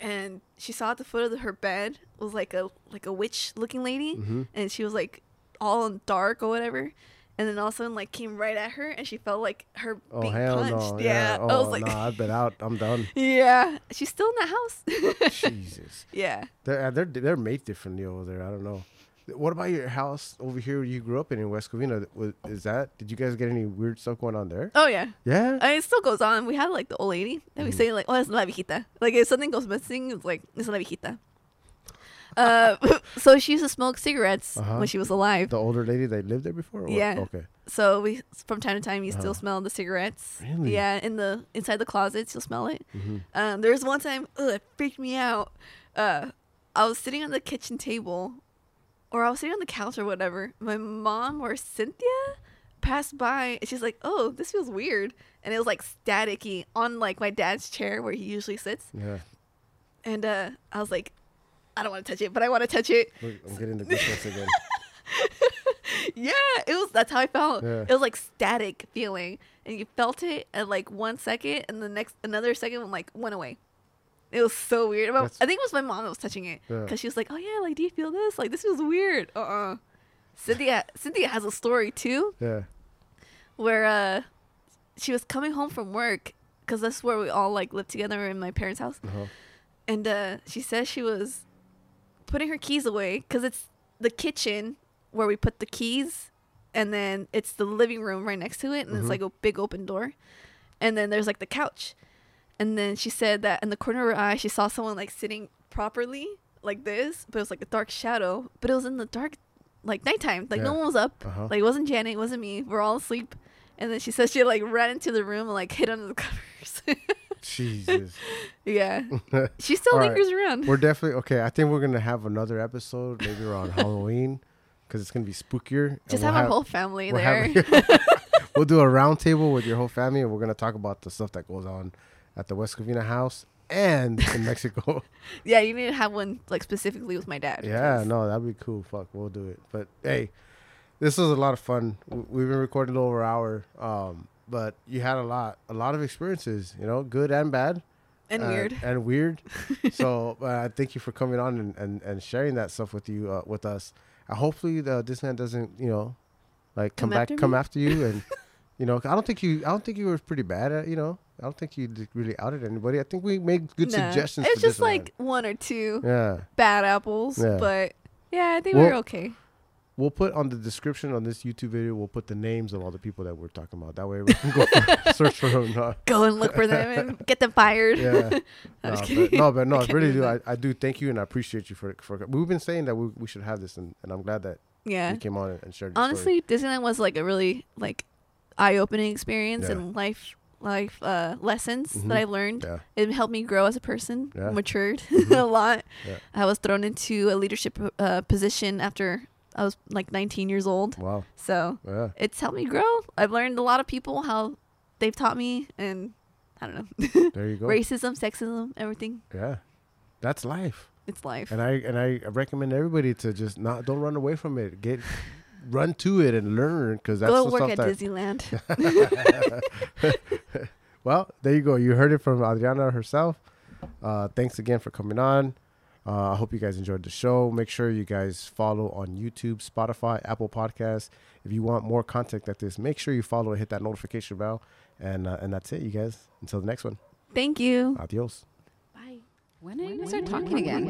and she saw at the foot of her bed was like a like a witch looking lady Mhm. and she was like all in dark or whatever and then all of a sudden like came right at her and she felt like her Oh being punched no! yeah, Oh i was like nah, I've been out. I'm done. yeah she's still in the house Jesus, yeah they're uh, they're they're made differently over there. I don't know. What about your house over here where you grew up in in West Covina? Was, is that? Did you guys get any weird stuff going on there? oh yeah Yeah. I mean, it still goes on. We had like the old lady that we Mhm. say like, "Oh, it's la viejita." Like if something goes missing, it's like it's la viejita. Uh, so she used to smoke cigarettes Uh-huh. when she was alive. the older lady that lived there before. or what? Yeah. Okay. So we, from time to time, you Uh-huh. still smell the cigarettes. Really? Yeah, in the inside the closets, you'll smell it. hmm Um, there was one time, ugh, it freaked me out. Uh, I was sitting on the kitchen table, or I was sitting on the couch or whatever. My mom or Cynthia passed by, and she's like, "Oh, this feels weird," and it was like staticky on like my dad's chair where he usually sits. Yeah. And uh, I was like, "I don't want to touch it, but I want to touch it." Look, I'm getting the goosebumps again. yeah, it was. That's how I felt. Yeah. It was like static feeling, and you felt it at like one second, and the next another second like went away. It was so weird. That's- I think it was my mom that was touching it Yeah. because she was like, "Oh yeah, like do you feel this? Like this feels weird." Uh uh Cynthia Cynthia has a story too Yeah. where uh she was coming home from work because that's where we all like lived together in my parents' house, Uh-huh. and uh she says she was putting her keys away because it's the kitchen where we put the keys and then it's the living room right next to it and Mhm. it's like a big open door and then there's like the couch and then she said that in the corner of her eye she saw someone like sitting properly like this but it was like a dark shadow but it was in the dark like nighttime like no one was up Uh-huh. like it wasn't janet it wasn't me we're all asleep and then she said she like ran into the room and like hid under the covers Jesus. yeah she still All right. lingers around we're definitely okay. I think we're gonna have another episode maybe around Halloween because it's gonna be spookier. just we'll have our whole family we'll there have- we'll do a round table with your whole family, and we're gonna talk about the stuff that goes on at the West Covina house and in Mexico. Yeah, you need to have one like specifically with my dad. yeah, 'cause- no, that'd be cool. Fuck, we'll do it. But hey, this was a lot of fun. We've been recording a little over an hour. Um, but you had a lot, a lot of experiences. You know, good and bad. And uh, weird. and weird. so uh, thank you for coming on and, and, and sharing that stuff with you uh, with us. Uh, hopefully the Disneyland doesn't you know like come, Come back after come after you and you know I don't think you I don't think you were pretty bad at you know I don't think you really outed anybody. I think we made good Nah. suggestions. It's just like one or two yeah. bad apples, Yeah. but yeah, I think Well- we're okay. We'll put on the description on this YouTube video. We'll put the names of all the people that we're talking about. That way we can go search for them. No, Go and look for them and get them fired. yeah. No, but, no, but no, I really do do. I. I do thank you and I appreciate you for for. We've been saying that we, we should have this, and, and I'm glad that Yeah. you came on and- and shared. your story. Honestly, Disneyland was like a really like eye-opening experience Yeah. and life life uh, lessons Mhm. that I learned. yeah, It helped me grow as a person, Yeah. matured Mhm. a lot. Yeah. I was thrown into a leadership uh, position after I was like 19 years old. wow, So it's helped me grow. I've learned a lot of people how they've taught me, and I don't know, there you go. racism, sexism, everything. Yeah, that's life, It's life. and I and I recommend everybody to just not don't run away from it. Get run to it and learn because that's Go the work stuff at that. Disneyland. Well, there you go. You heard it from Adriana herself. Uh, thanks again for coming on. Uh, I hope you guys enjoyed the show. Make sure you guys follow on YouTube, Spotify, Apple Podcasts. If you want more content like this, make sure you follow and hit that notification bell. And uh, and that's it, you guys. Until the next one. Thank you. Adios. Bye. When are you going to start talking again?